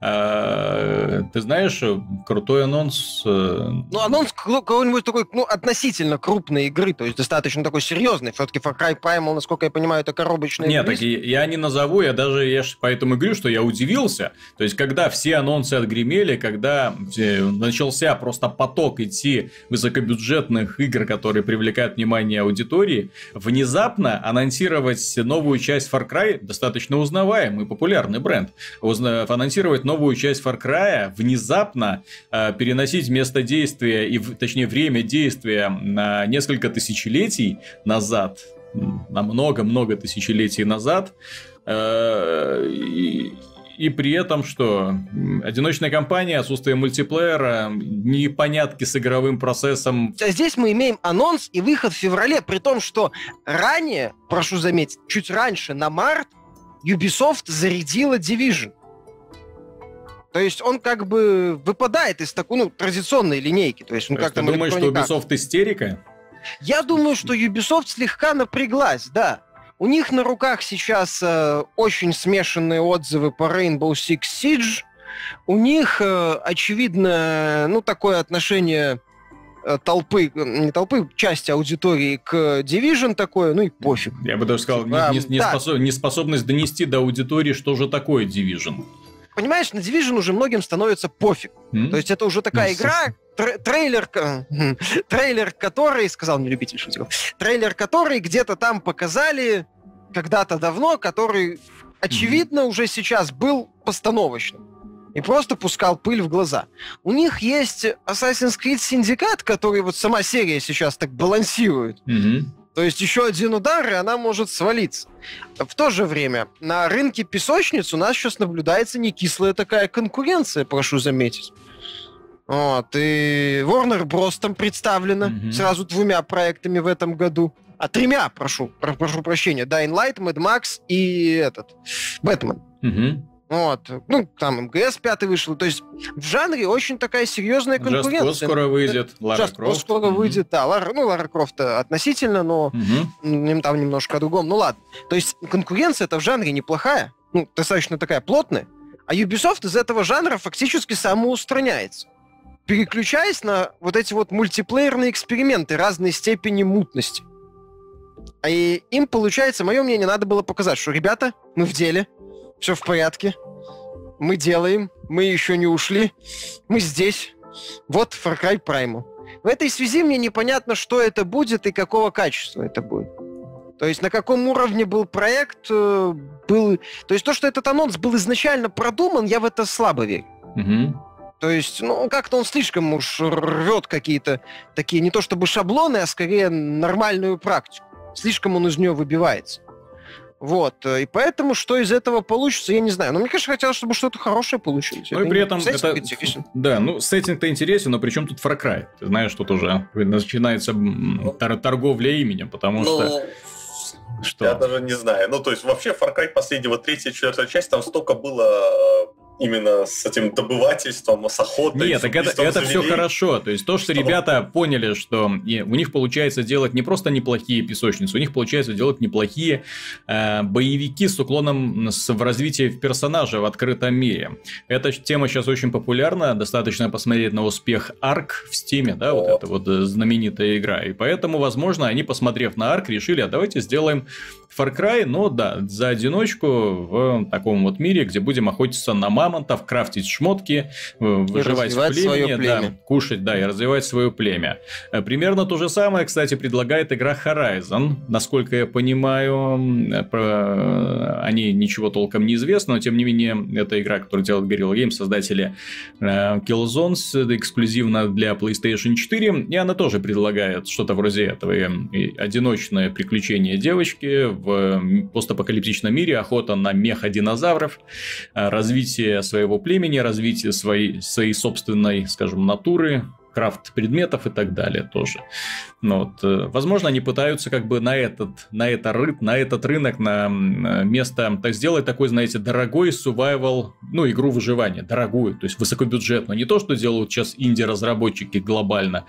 А, ты знаешь, крутой анонс... Э, ну, анонс какой-нибудь такой, ну, относительно крупной игры, то есть достаточно такой серьезный. Все-таки Far Cry Primal, насколько я понимаю, это коробочный Нет, так я не назову, я даже, я поэтому говорю, что я удивился. То есть, когда все анонсы отгремели, когда начался просто поток идти высокобюджетных игр, которые привлекают внимание аудитории, внезапно анонсировать новую часть Far Cry достаточно узнаваемый, популярный бренд. Анонсировать новую часть Far Cry, внезапно э, переносить место действия, и, точнее, время действия на несколько тысячелетий назад, на много-много тысячелетий назад, э, и, и при этом что? Одиночная кампания, отсутствие мультиплеера, непонятки с игровым процессом. А здесь мы имеем анонс и выход в феврале, при том, что ранее, прошу заметить, чуть раньше, на март, Ubisoft зарядила Division. То есть он как бы выпадает из такой, ну, традиционной линейки. То есть он как-то... Ты думаешь, что Ubisoft истерика? Я думаю, что Ubisoft слегка напряглась, да. У них на руках сейчас э, очень смешанные отзывы по Rainbow Six Siege. У них, э, очевидно, ну, такое отношение э, толпы, не толпы, части аудитории к Division такое, ну и пофиг. Я бы даже сказал, типа, не, не, да. способ, неспособность донести до аудитории, что же такое Division. Понимаешь, на Division уже многим становится пофиг. Mm-hmm. То есть это уже такая ну, игра, трейлер, трейлер, который, сказал не любитель шутиков, трейлер, который где-то там показали когда-то давно, который, очевидно, mm-hmm. уже сейчас был постановочным. И просто пускал пыль в глаза. У них есть Assassin's Creed Syndicate, который вот сама серия сейчас так балансирует. Mm-hmm. То есть еще один удар, и она может свалиться. В то же время на рынке песочниц у нас сейчас наблюдается не кислая такая конкуренция, прошу заметить. Вот, и Warner Bros. там представлена mm-hmm. сразу двумя проектами в этом году. А тремя, прошу, про, прошу прощения. Dying Light, Mad Max и этот, Бэтмен. Mm-hmm. Вот. Ну, там МГС пятый вышел. То есть в жанре очень такая серьезная конкуренция. Just скоро выйдет. Лара Just Крофт. скоро mm-hmm. выйдет, да. Лара, ну, Лара Крофт относительно, но mm-hmm. там немножко о другом. Ну, ладно. То есть конкуренция это в жанре неплохая. Ну, достаточно такая плотная. А Ubisoft из этого жанра фактически самоустраняется переключаясь на вот эти вот мультиплеерные эксперименты разной степени мутности. И им, получается, мое мнение, надо было показать, что, ребята, мы в деле, все в порядке, мы делаем, мы еще не ушли, мы здесь. Вот Far Cry Primal. В этой связи мне непонятно, что это будет и какого качества это будет. То есть на каком уровне был проект, э, был... То есть то, что этот анонс был изначально продуман, я в это слабо верю. Угу. То есть, ну, как-то он слишком уж рвет какие-то такие, не то чтобы шаблоны, а скорее нормальную практику. Слишком он из нее выбивается. Вот, и поэтому, что из этого получится, я не знаю. Но мне, конечно, хотелось, чтобы что-то хорошее получилось. Ну и при этом это... Да, ну, сеттинг-то интересен, но при чем тут Far Cry? Ты знаешь, тут уже начинается тор- торговля именем, потому ну, что... Что? Я даже не знаю. Ну, то есть, вообще, Far Cry последнего третья, четвертая часть, там столько было именно с этим добывательством, с охотой. Нет, так это, это все хорошо. То есть то, что, что ребята поняли, что у них получается делать не просто неплохие песочницы, у них получается делать неплохие э, боевики с уклоном с, в развитии персонажа в открытом мире. Эта тема сейчас очень популярна. Достаточно посмотреть на успех Арк в Стиме, да, О. вот эта вот э, знаменитая игра. И поэтому, возможно, они, посмотрев на Арк, решили, а давайте сделаем Far Cry, но да, за одиночку в таком вот мире, где будем охотиться на мамонтов, крафтить шмотки, э, выживать в племени, племя. Да, кушать, да, и развивать свое племя. Э, примерно то же самое, кстати, предлагает игра Horizon. Насколько я понимаю, э, про... они ничего толком не известно, но тем не менее, это игра, которую делает Guerrilla Games, создатели Killzones, эксклюзивно для PlayStation 4, и она тоже предлагает что-то вроде этого. И одиночное приключение девочки в постапокалиптичном мире, охота на меха-динозавров, развитие своего племени, развитие своей, своей собственной, скажем, натуры, крафт предметов и так далее тоже. Но вот, э, возможно, они пытаются как бы на этот, на, это, на этот рынок, на место, так сделать такой, знаете, дорогой survival ну, игру выживания, дорогую, то есть высокобюджетную. Не то, что делают сейчас инди-разработчики глобально,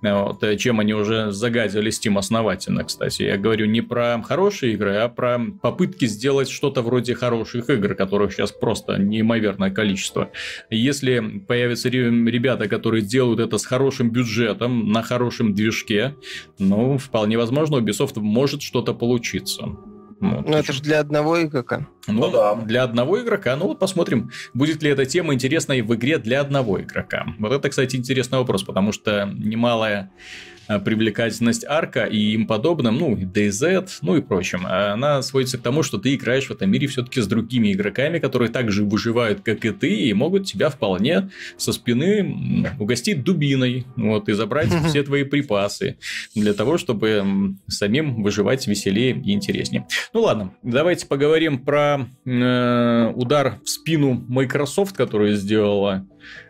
вот, э, чем они уже загадили Steam основательно, кстати. Я говорю не про хорошие игры, а про попытки сделать что-то вроде хороших игр, которых сейчас просто неимоверное количество. Если появятся ребята, которые делают это с хорошим бюджетом, на хорошем движке, ну, вполне возможно, у Ubisoft может что-то получиться. Вот. Ну, это же для одного игрока. Ну, ну да. Для одного игрока. Ну вот посмотрим, будет ли эта тема интересной в игре для одного игрока. Вот это, кстати, интересный вопрос, потому что немалая привлекательность арка и им подобным, ну, и DayZ, ну и прочим, она сводится к тому, что ты играешь в этом мире все-таки с другими игроками, которые также выживают, как и ты, и могут тебя вполне со спины угостить дубиной, вот, и забрать все твои припасы для того, чтобы самим выживать веселее и интереснее. Ну ладно, давайте поговорим про э, удар в спину Microsoft, который сделала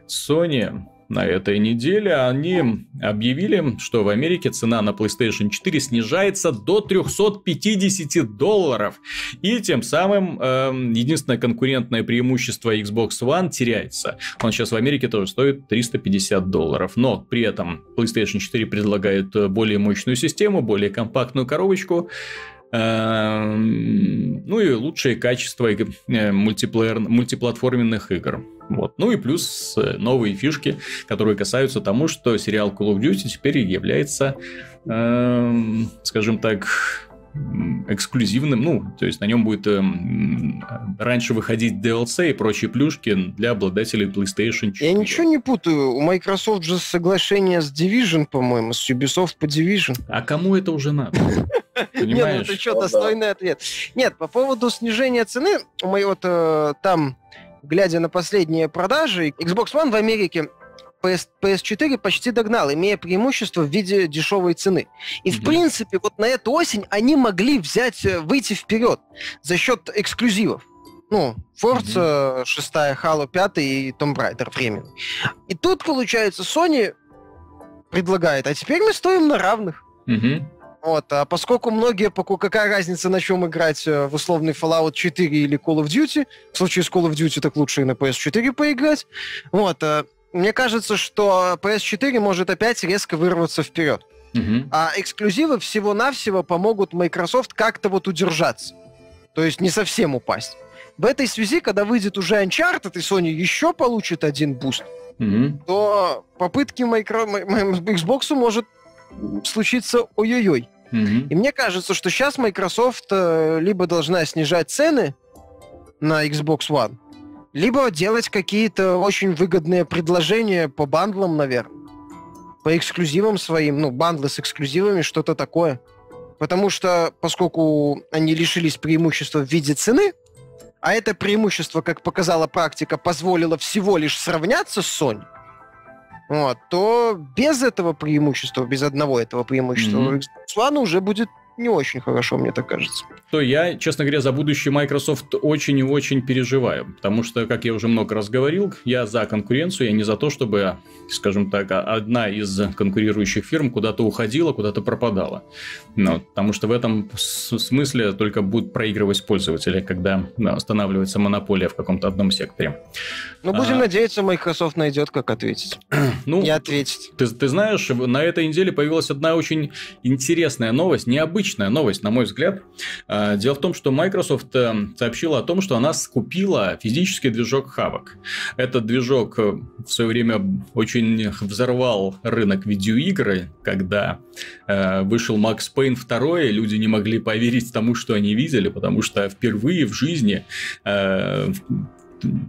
Sony на этой неделе они объявили, что в Америке цена на PlayStation 4 снижается до 350 долларов. И тем самым э, единственное конкурентное преимущество Xbox One теряется. Он сейчас в Америке тоже стоит 350 долларов. Но при этом PlayStation 4 предлагает более мощную систему, более компактную коробочку. Эм, ну и лучшее качество э, мультиплеер, мультиплатформенных игр. Вот. Ну и плюс э, новые фишки, которые касаются тому, что сериал Call of Duty теперь является, э, скажем так, эксклюзивным, ну, то есть на нем будет э, раньше выходить DLC и прочие плюшки для обладателей PlayStation 4. Я ничего не путаю, у Microsoft же соглашение с Division, по-моему, с Ubisoft по Division. А кому это уже надо? Нет, ну это что, достойный ответ. Нет, по поводу снижения цены, у моего там глядя на последние продажи, Xbox One в Америке PS, PS4 почти догнал, имея преимущество в виде дешевой цены. И, в принципе, вот на эту осень они могли взять, э, выйти вперед за счет эксклюзивов. Ну, Forza mm-hmm. 6, Halo 5 и Tomb Raider временно. И тут, получается, Sony предлагает, а теперь мы стоим на равных. Mm-hmm. Вот, а поскольку многие, какая разница, на чем играть э, в условный Fallout 4 или Call of Duty, в случае с Call of Duty так лучше и на PS4 поиграть, вот, э, мне кажется, что PS4 может опять резко вырваться вперед. Угу. А эксклюзивы всего-навсего помогут Microsoft как-то вот удержаться. То есть не совсем упасть. В этой связи, когда выйдет уже Uncharted, и Sony еще получит один буст, угу. то попытки micro... Xbox может случиться ой-ой-ой. Mm-hmm. И мне кажется, что сейчас Microsoft э, либо должна снижать цены на Xbox One, либо делать какие-то очень выгодные предложения по бандлам, наверное. По эксклюзивам своим, ну, бандлы с эксклюзивами, что-то такое. Потому что, поскольку они лишились преимущества в виде цены, а это преимущество, как показала практика, позволило всего лишь сравняться с Sony, вот, то без этого преимущества, без одного этого преимущества, mm-hmm. Xbox One уже будет не очень хорошо, мне так кажется. То я, честно говоря, за будущее Microsoft очень и очень переживаю. Потому что, как я уже много раз говорил, я за конкуренцию, я не за то, чтобы, скажем так, одна из конкурирующих фирм куда-то уходила, куда-то пропадала. Ну, потому что в этом смысле только будут проигрывать пользователи, когда останавливается монополия в каком-то одном секторе. Ну, будем а... надеяться, Microsoft найдет, как ответить. ну, и ответить. Ты, ты знаешь, на этой неделе появилась одна очень интересная новость, необычная необычная новость, на мой взгляд. А, дело в том, что Microsoft э, сообщила о том, что она скупила физический движок Havok. Этот движок э, в свое время очень взорвал рынок видеоигры, когда э, вышел Max Payne 2, и люди не могли поверить тому, что они видели, потому что впервые в жизни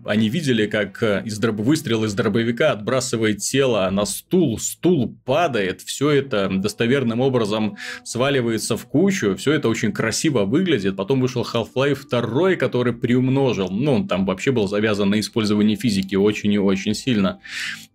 они видели, как э, из дроб... выстрел из дробовика отбрасывает тело на стул, стул падает, все это достоверным образом сваливается в кучу, все это очень красиво выглядит. Потом вышел Half-Life 2, который приумножил, ну, он там вообще был завязан на использовании физики очень и очень сильно.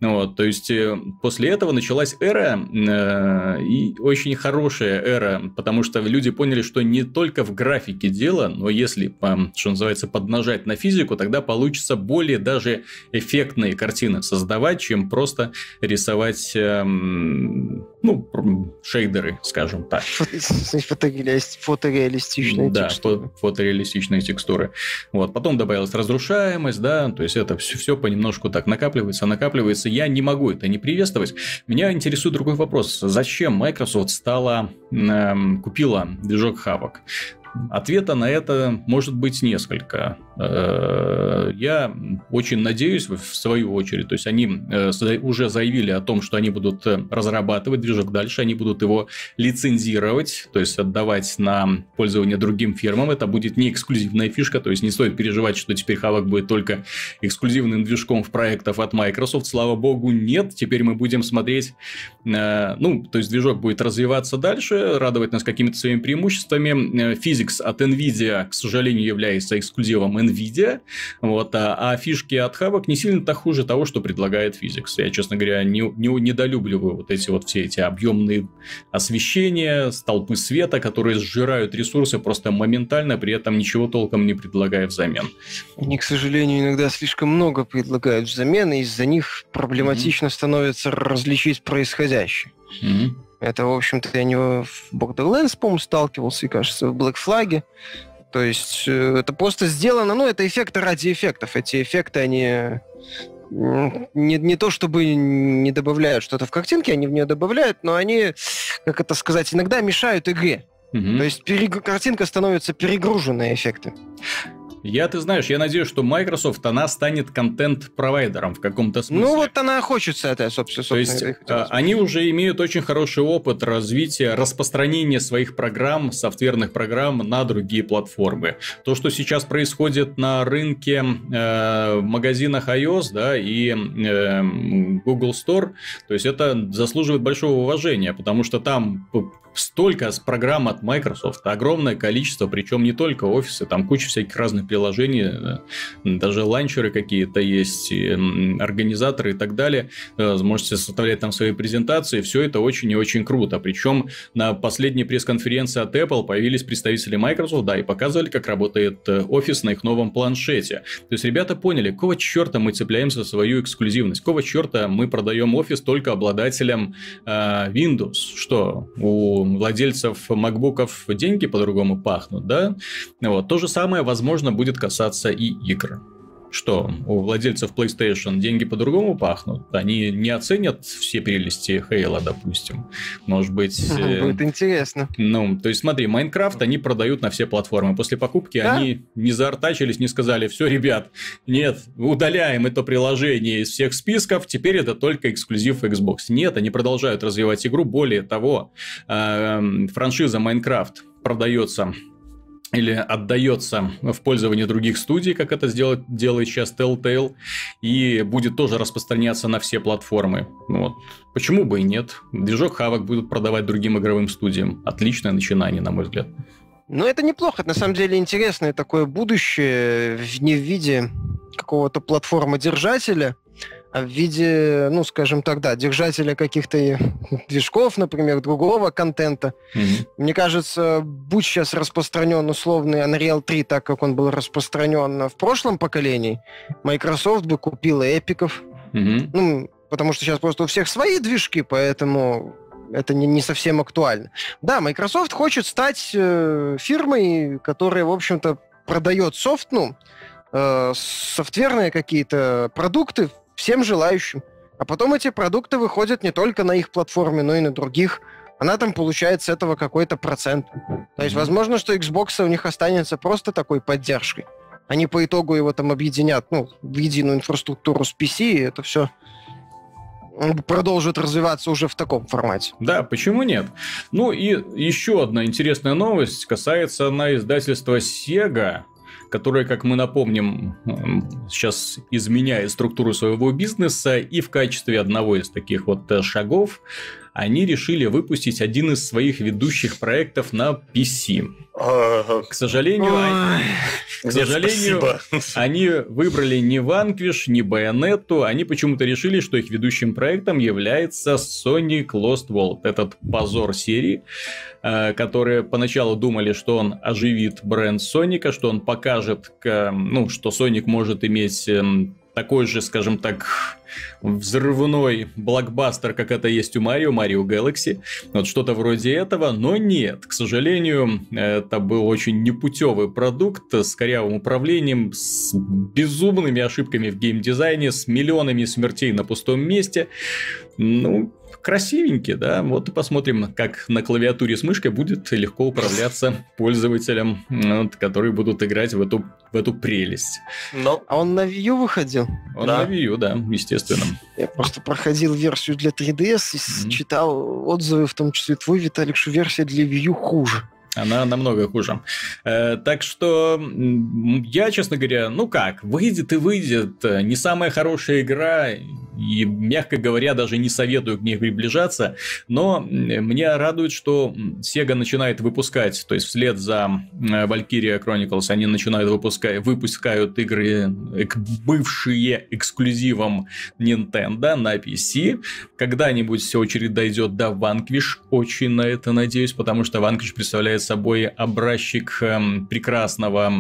Вот, то есть, э, после этого началась эра, э, и очень хорошая эра, потому что люди поняли, что не только в графике дело, но если, что называется, поднажать на физику, тогда получится получится более даже эффектные картины создавать, чем просто рисовать, эм, ну, шейдеры, скажем так. Фотореалистичные да, текстуры. фотореалистичные текстуры. Вот. Потом добавилась разрушаемость, да, то есть это все, все понемножку так накапливается, накапливается. Я не могу это не приветствовать. Меня интересует другой вопрос. Зачем Microsoft стала, эм, купила движок Havok? Ответа на это может быть несколько. Э, я очень надеюсь, в свою очередь, то есть они э, уже заявили о том, что они будут э, разрабатывать движок дальше, они будут его лицензировать, то есть отдавать на пользование другим фирмам. Это будет не эксклюзивная фишка, то есть не стоит переживать, что теперь Havok будет только эксклюзивным движком в проектах от Microsoft. Слава богу, нет. Теперь мы будем смотреть, ну, то есть движок будет развиваться дальше, радовать нас какими-то своими преимуществами. Physics от NVIDIA, к сожалению, является эксклюзивом NVIDIA, вот, а, а фишки от Havok не сильно-то хуже того, что предлагает Physics. Я, честно говоря, не, не недолюбливаю вот эти вот все эти объемные освещения, столпы света, которые сжирают ресурсы просто моментально, при этом ничего толком не предлагая взамен. Они, к сожалению, иногда слишком много предлагают взамен, и из-за них проблематично mm-hmm. становится различить происходящее. Mm-hmm. Это, в общем-то, я не в Borderlands, по-моему, сталкивался, и, кажется, в Black Flag. То есть э, это просто сделано, ну, это эффекты ради эффектов. Эти эффекты, они не, не то чтобы не добавляют что-то в картинке, они в нее добавляют, но они, как это сказать, иногда мешают игре. Угу. То есть перег... картинка становится перегруженной эффекты. Я, ты знаешь, я надеюсь, что Microsoft, она станет контент-провайдером в каком-то смысле. Ну, вот она хочется это, собственно. То есть, а, они уже имеют очень хороший опыт развития, распространения своих программ, софтверных программ на другие платформы. То, что сейчас происходит на рынке э, в магазинах iOS, да, и э, Google Store, то есть, это заслуживает большого уважения, потому что там столько программ от Microsoft, огромное количество, причем не только офисы, там куча всяких разных приложений, э, даже ланчеры какие-то есть, организаторы и так далее. Э, можете составлять там свои презентации, все это очень и очень круто. Причем на последней пресс-конференции от Apple появились представители Microsoft, да, и показывали, как работает э, офис на их новом планшете. То есть ребята поняли, какого черта мы цепляемся за свою эксклюзивность, какого черта мы продаем офис только обладателям э, Windows, что у владельцев макбуков деньги по-другому пахнут, да? Вот. То же самое, возможно, будет касаться и игр. Что, у владельцев PlayStation деньги по-другому пахнут? Они не оценят все прелести Хейла, допустим. Может быть... Э, будет интересно. Ну, то есть, смотри, Майнкрафт они продают на все платформы. После покупки да? они не заортачились, не сказали, все, ребят, нет, удаляем это приложение из всех списков, теперь это только эксклюзив Xbox. Нет, они продолжают развивать игру. Более того, э, франшиза Майнкрафт продается или отдается в пользование других студий, как это сделать, делает сейчас Telltale, и будет тоже распространяться на все платформы. Вот. Почему бы и нет? Движок Havok будут продавать другим игровым студиям. Отличное начинание, на мой взгляд. Ну, это неплохо. Это, на самом деле интересное такое будущее, не в виде какого-то платформодержателя, в виде, ну, скажем так, да, держателя каких-то движков, например, другого контента. Mm-hmm. Мне кажется, будь сейчас распространен условный Unreal 3 так, как он был распространен в прошлом поколении, Microsoft бы купила эпиков. Mm-hmm. Ну, потому что сейчас просто у всех свои движки, поэтому это не, не совсем актуально. Да, Microsoft хочет стать э, фирмой, которая, в общем-то, продает софт, ну, э, софтверные какие-то продукты всем желающим. А потом эти продукты выходят не только на их платформе, но и на других. Она там получает с этого какой-то процент. То есть, возможно, что Xbox у них останется просто такой поддержкой. Они по итогу его там объединят ну, в единую инфраструктуру с PC, и это все продолжит развиваться уже в таком формате. Да, почему нет? Ну и еще одна интересная новость касается на издательства Sega, которая, как мы напомним, сейчас изменяет структуру своего бизнеса и в качестве одного из таких вот э, шагов они решили выпустить один из своих ведущих проектов на PC. К сожалению, они, к сожалению, они выбрали не Vanquish, не Bayonetta, они почему-то решили, что их ведущим проектом является Sonic Lost World, этот позор серии, э, которые поначалу думали, что он оживит бренд Соника, что он покажет, ну, что Соник может иметь эм, такой же, скажем так, взрывной блокбастер, как это есть у Марио, Марио Galaxy. Вот что-то вроде этого, но нет. К сожалению, это был очень непутевый продукт с корявым управлением, с безумными ошибками в геймдизайне, с миллионами смертей на пустом месте. Ну, красивенький, да. Вот и посмотрим, как на клавиатуре с мышкой будет легко управляться пользователям, вот, которые будут играть в эту, в эту прелесть. Но... А он на Wii U выходил? Он да. на Wii U, да, естественно. Я просто проходил версию для 3DS и mm-hmm. читал отзывы, в том числе твой, Виталик, что версия для Wii U хуже. Она намного хуже. Э, так что я, честно говоря, ну как, выйдет и выйдет. Не самая хорошая игра, и, мягко говоря, даже не советую к ней приближаться. Но меня радует, что Sega начинает выпускать, то есть вслед за Valkyria Chronicles они начинают выпускать, выпускают игры, бывшие эксклюзивом Nintendo на PC. Когда-нибудь очередь дойдет до Vanquish, очень на это надеюсь, потому что Vanquish представляет собой образчик эм, прекрасного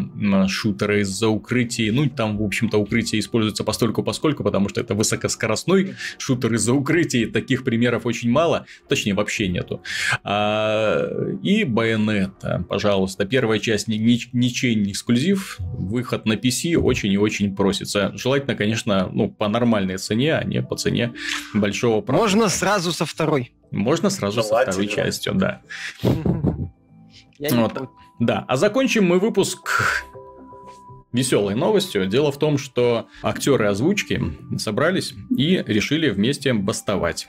шутера из-за укрытий. Ну, там, в общем-то, укрытие используется постольку поскольку, потому что это высокоскоростной шутер из-за укрытий. Таких примеров очень мало, точнее, вообще нету. А, и Bayonetta, пожалуйста. Первая часть ни, ни, ничей не эксклюзив, выход на PC очень и очень просится. Желательно, конечно, ну, по нормальной цене, а не по цене большого... Можно сразу со второй. Можно сразу со второй частью, да. вот. Да, а закончим мы выпуск веселой новостью. Дело в том, что актеры озвучки собрались и решили вместе бастовать.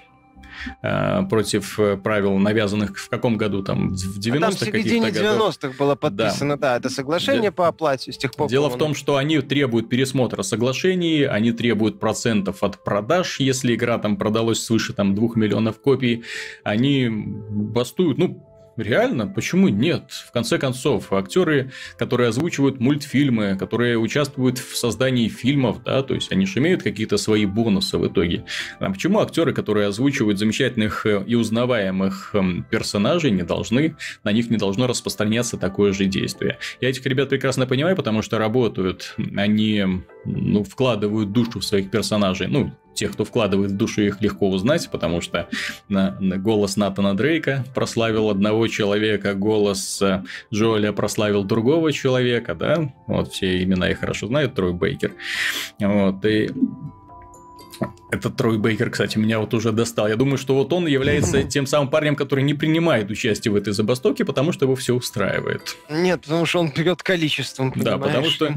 Э, против правил, навязанных в каком году там, в 90-х а там в середине 90-х было подписано, да. да, это соглашение Де... по оплате с тех пор. Дело в том, что они требуют пересмотра соглашений, они требуют процентов от продаж, если игра там продалась свыше там 2 миллионов копий, они бастуют, ну, Реально? Почему нет? В конце концов, актеры, которые озвучивают мультфильмы, которые участвуют в создании фильмов, да, то есть они же имеют какие-то свои бонусы в итоге. А почему актеры, которые озвучивают замечательных э, и узнаваемых эм, персонажей, не должны, на них не должно распространяться такое же действие? Я этих ребят прекрасно понимаю, потому что работают, они ну, вкладывают душу в своих персонажей, ну, тех, кто вкладывает в душу, их легко узнать, потому что на, на голос Натана Дрейка прославил одного человека, голос э, Джоэля прославил другого человека, да, вот все имена их хорошо знают, Трой Бейкер, вот, и этот Трой Бейкер, кстати, меня вот уже достал. Я думаю, что вот он является тем самым парнем, который не принимает участие в этой забастовке, потому что его все устраивает. Нет, потому что он берет количеством, понимаешь? Да, потому что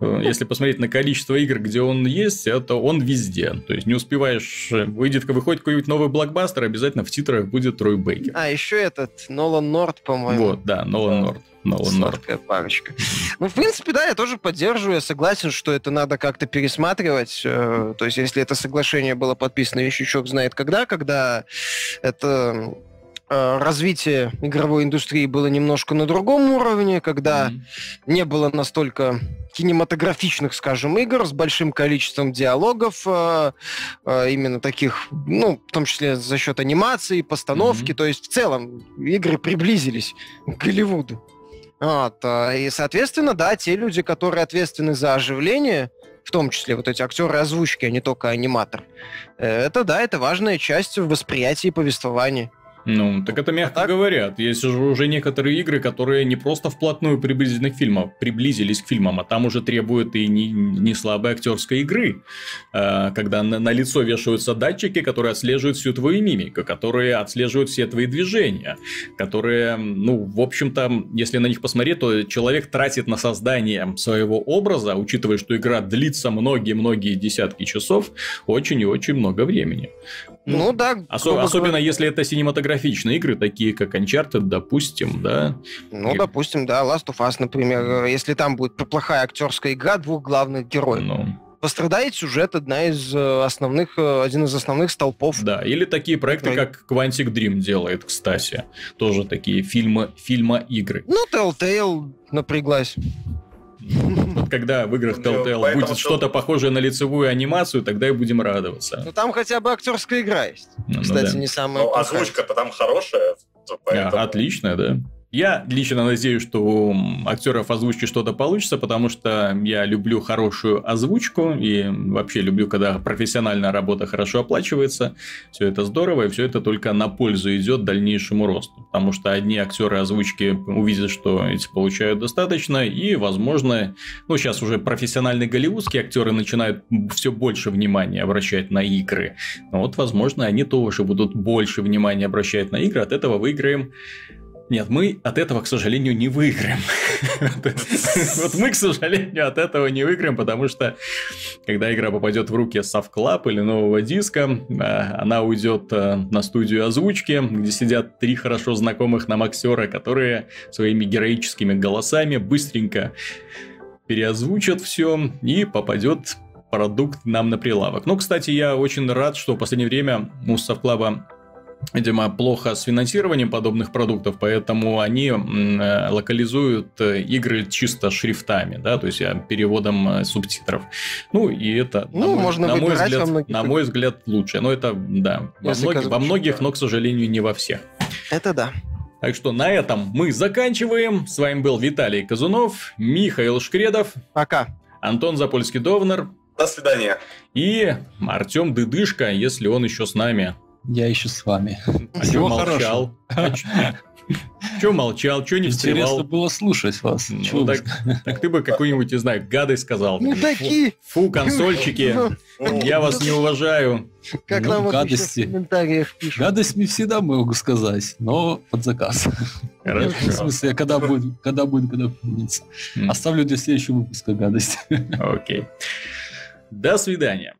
если посмотреть на количество игр, где он есть, это он везде. То есть не успеваешь, э, выйдет, выходит какой-нибудь новый блокбастер, обязательно в титрах будет Трой Бейкер. А, еще этот Нолан Норд, по-моему. Вот, да, Нолан. Норд. Нолан Норд. парочка. Ну, в принципе, да, я тоже поддерживаю, я согласен, что это надо как-то пересматривать. Э, то есть, если это соглашение было подписано еще черт знает когда, когда это Э, развитие игровой индустрии было немножко на другом уровне, когда mm-hmm. не было настолько кинематографичных, скажем, игр с большим количеством диалогов, э, э, именно таких, ну, в том числе за счет анимации, постановки, mm-hmm. то есть в целом игры приблизились к Голливуду. Вот, и, соответственно, да, те люди, которые ответственны за оживление, в том числе вот эти актеры озвучки, а не только аниматор, это, да, это важная часть в восприятии повествования. Ну, так это мягко так? говорят. Есть же уже некоторые игры, которые не просто вплотную приблизились к фильмам, приблизились к фильмам, а там уже требуют и не, не слабой актерской игры. Э, когда на, на лицо вешаются датчики, которые отслеживают всю твою мимику, которые отслеживают все твои движения, которые, ну, в общем-то, если на них посмотреть, то человек тратит на создание своего образа, учитывая, что игра длится многие-многие десятки часов, очень и очень много времени. Ну, ну да. Осо- особенно говоря... если это синематографичные игры, такие как Uncharted, допустим, да. Ну, и... допустим, да, Last of Us, например, если там будет плохая актерская игра двух главных героев. Ну пострадает сюжет, одна из э, основных, э, один из основных столпов. Да, или такие проекты, Ой. как Quantic Dream делает, кстати. Тоже такие фильмы, фильма-игры. Ну, Telltale напряглась. Вот когда в играх Ну, Telltale будет что- что-то похожее на лицевую анимацию, тогда и будем радоваться. Ну, там хотя бы актерская игра есть. Ну, ну Кстати, не самая Ну, озвучка-то там хорошая, А, поэтому... Отлично, да. Я лично надеюсь, что у актеров озвучки что-то получится, потому что я люблю хорошую озвучку и вообще люблю, когда профессиональная работа хорошо оплачивается. Все это здорово, и все это только на пользу идет дальнейшему росту. Потому что одни актеры озвучки увидят, что эти получают достаточно, и, возможно, ну, сейчас уже профессиональные голливудские актеры начинают все больше внимания обращать на игры. Но вот, возможно, они тоже будут больше внимания обращать на игры, от этого выиграем нет, мы от этого, к сожалению, не выиграем. Вот мы, к сожалению, от этого не выиграем, потому что когда игра попадет в руки Club или нового диска, э, она уйдет э, на студию озвучки, где сидят три хорошо знакомых нам актера, которые своими героическими голосами быстренько переозвучат все и попадет продукт нам на прилавок. Ну, кстати, я очень рад, что в последнее время у Club видимо, плохо с финансированием подобных продуктов, поэтому они э, локализуют э, игры чисто шрифтами, да, то есть э, переводом субтитров. Ну, и это, на, Ну, мой, можно на, мой во взгляд, многих на мой взгляд, лучше. Но это, да, во, многих, во многих, да. но, к сожалению, не во всех. Это да. Так что на этом мы заканчиваем. С вами был Виталий Казунов, Михаил Шкредов, Пока. Антон Запольский-Довнер До свидания. и Артем Дыдышко, если он еще с нами. Я еще с вами. А чё молчал? Че молчал, че не Интересно встревал? было слушать вас. Ну, Чего вы- так, ты бы какую-нибудь, не знаю, гадость сказал. Ну, такие. Фу, консольчики, Ну, я вас не уважаю. Как Ну, нам обычно в гадости. комментариях пишут. Гадость мне всегда могу сказать, но под заказ. В Хорошо. смысле, когда будет, когда будет, когда придется. Оставлю для следующего выпуска гадость. Окей. До свидания.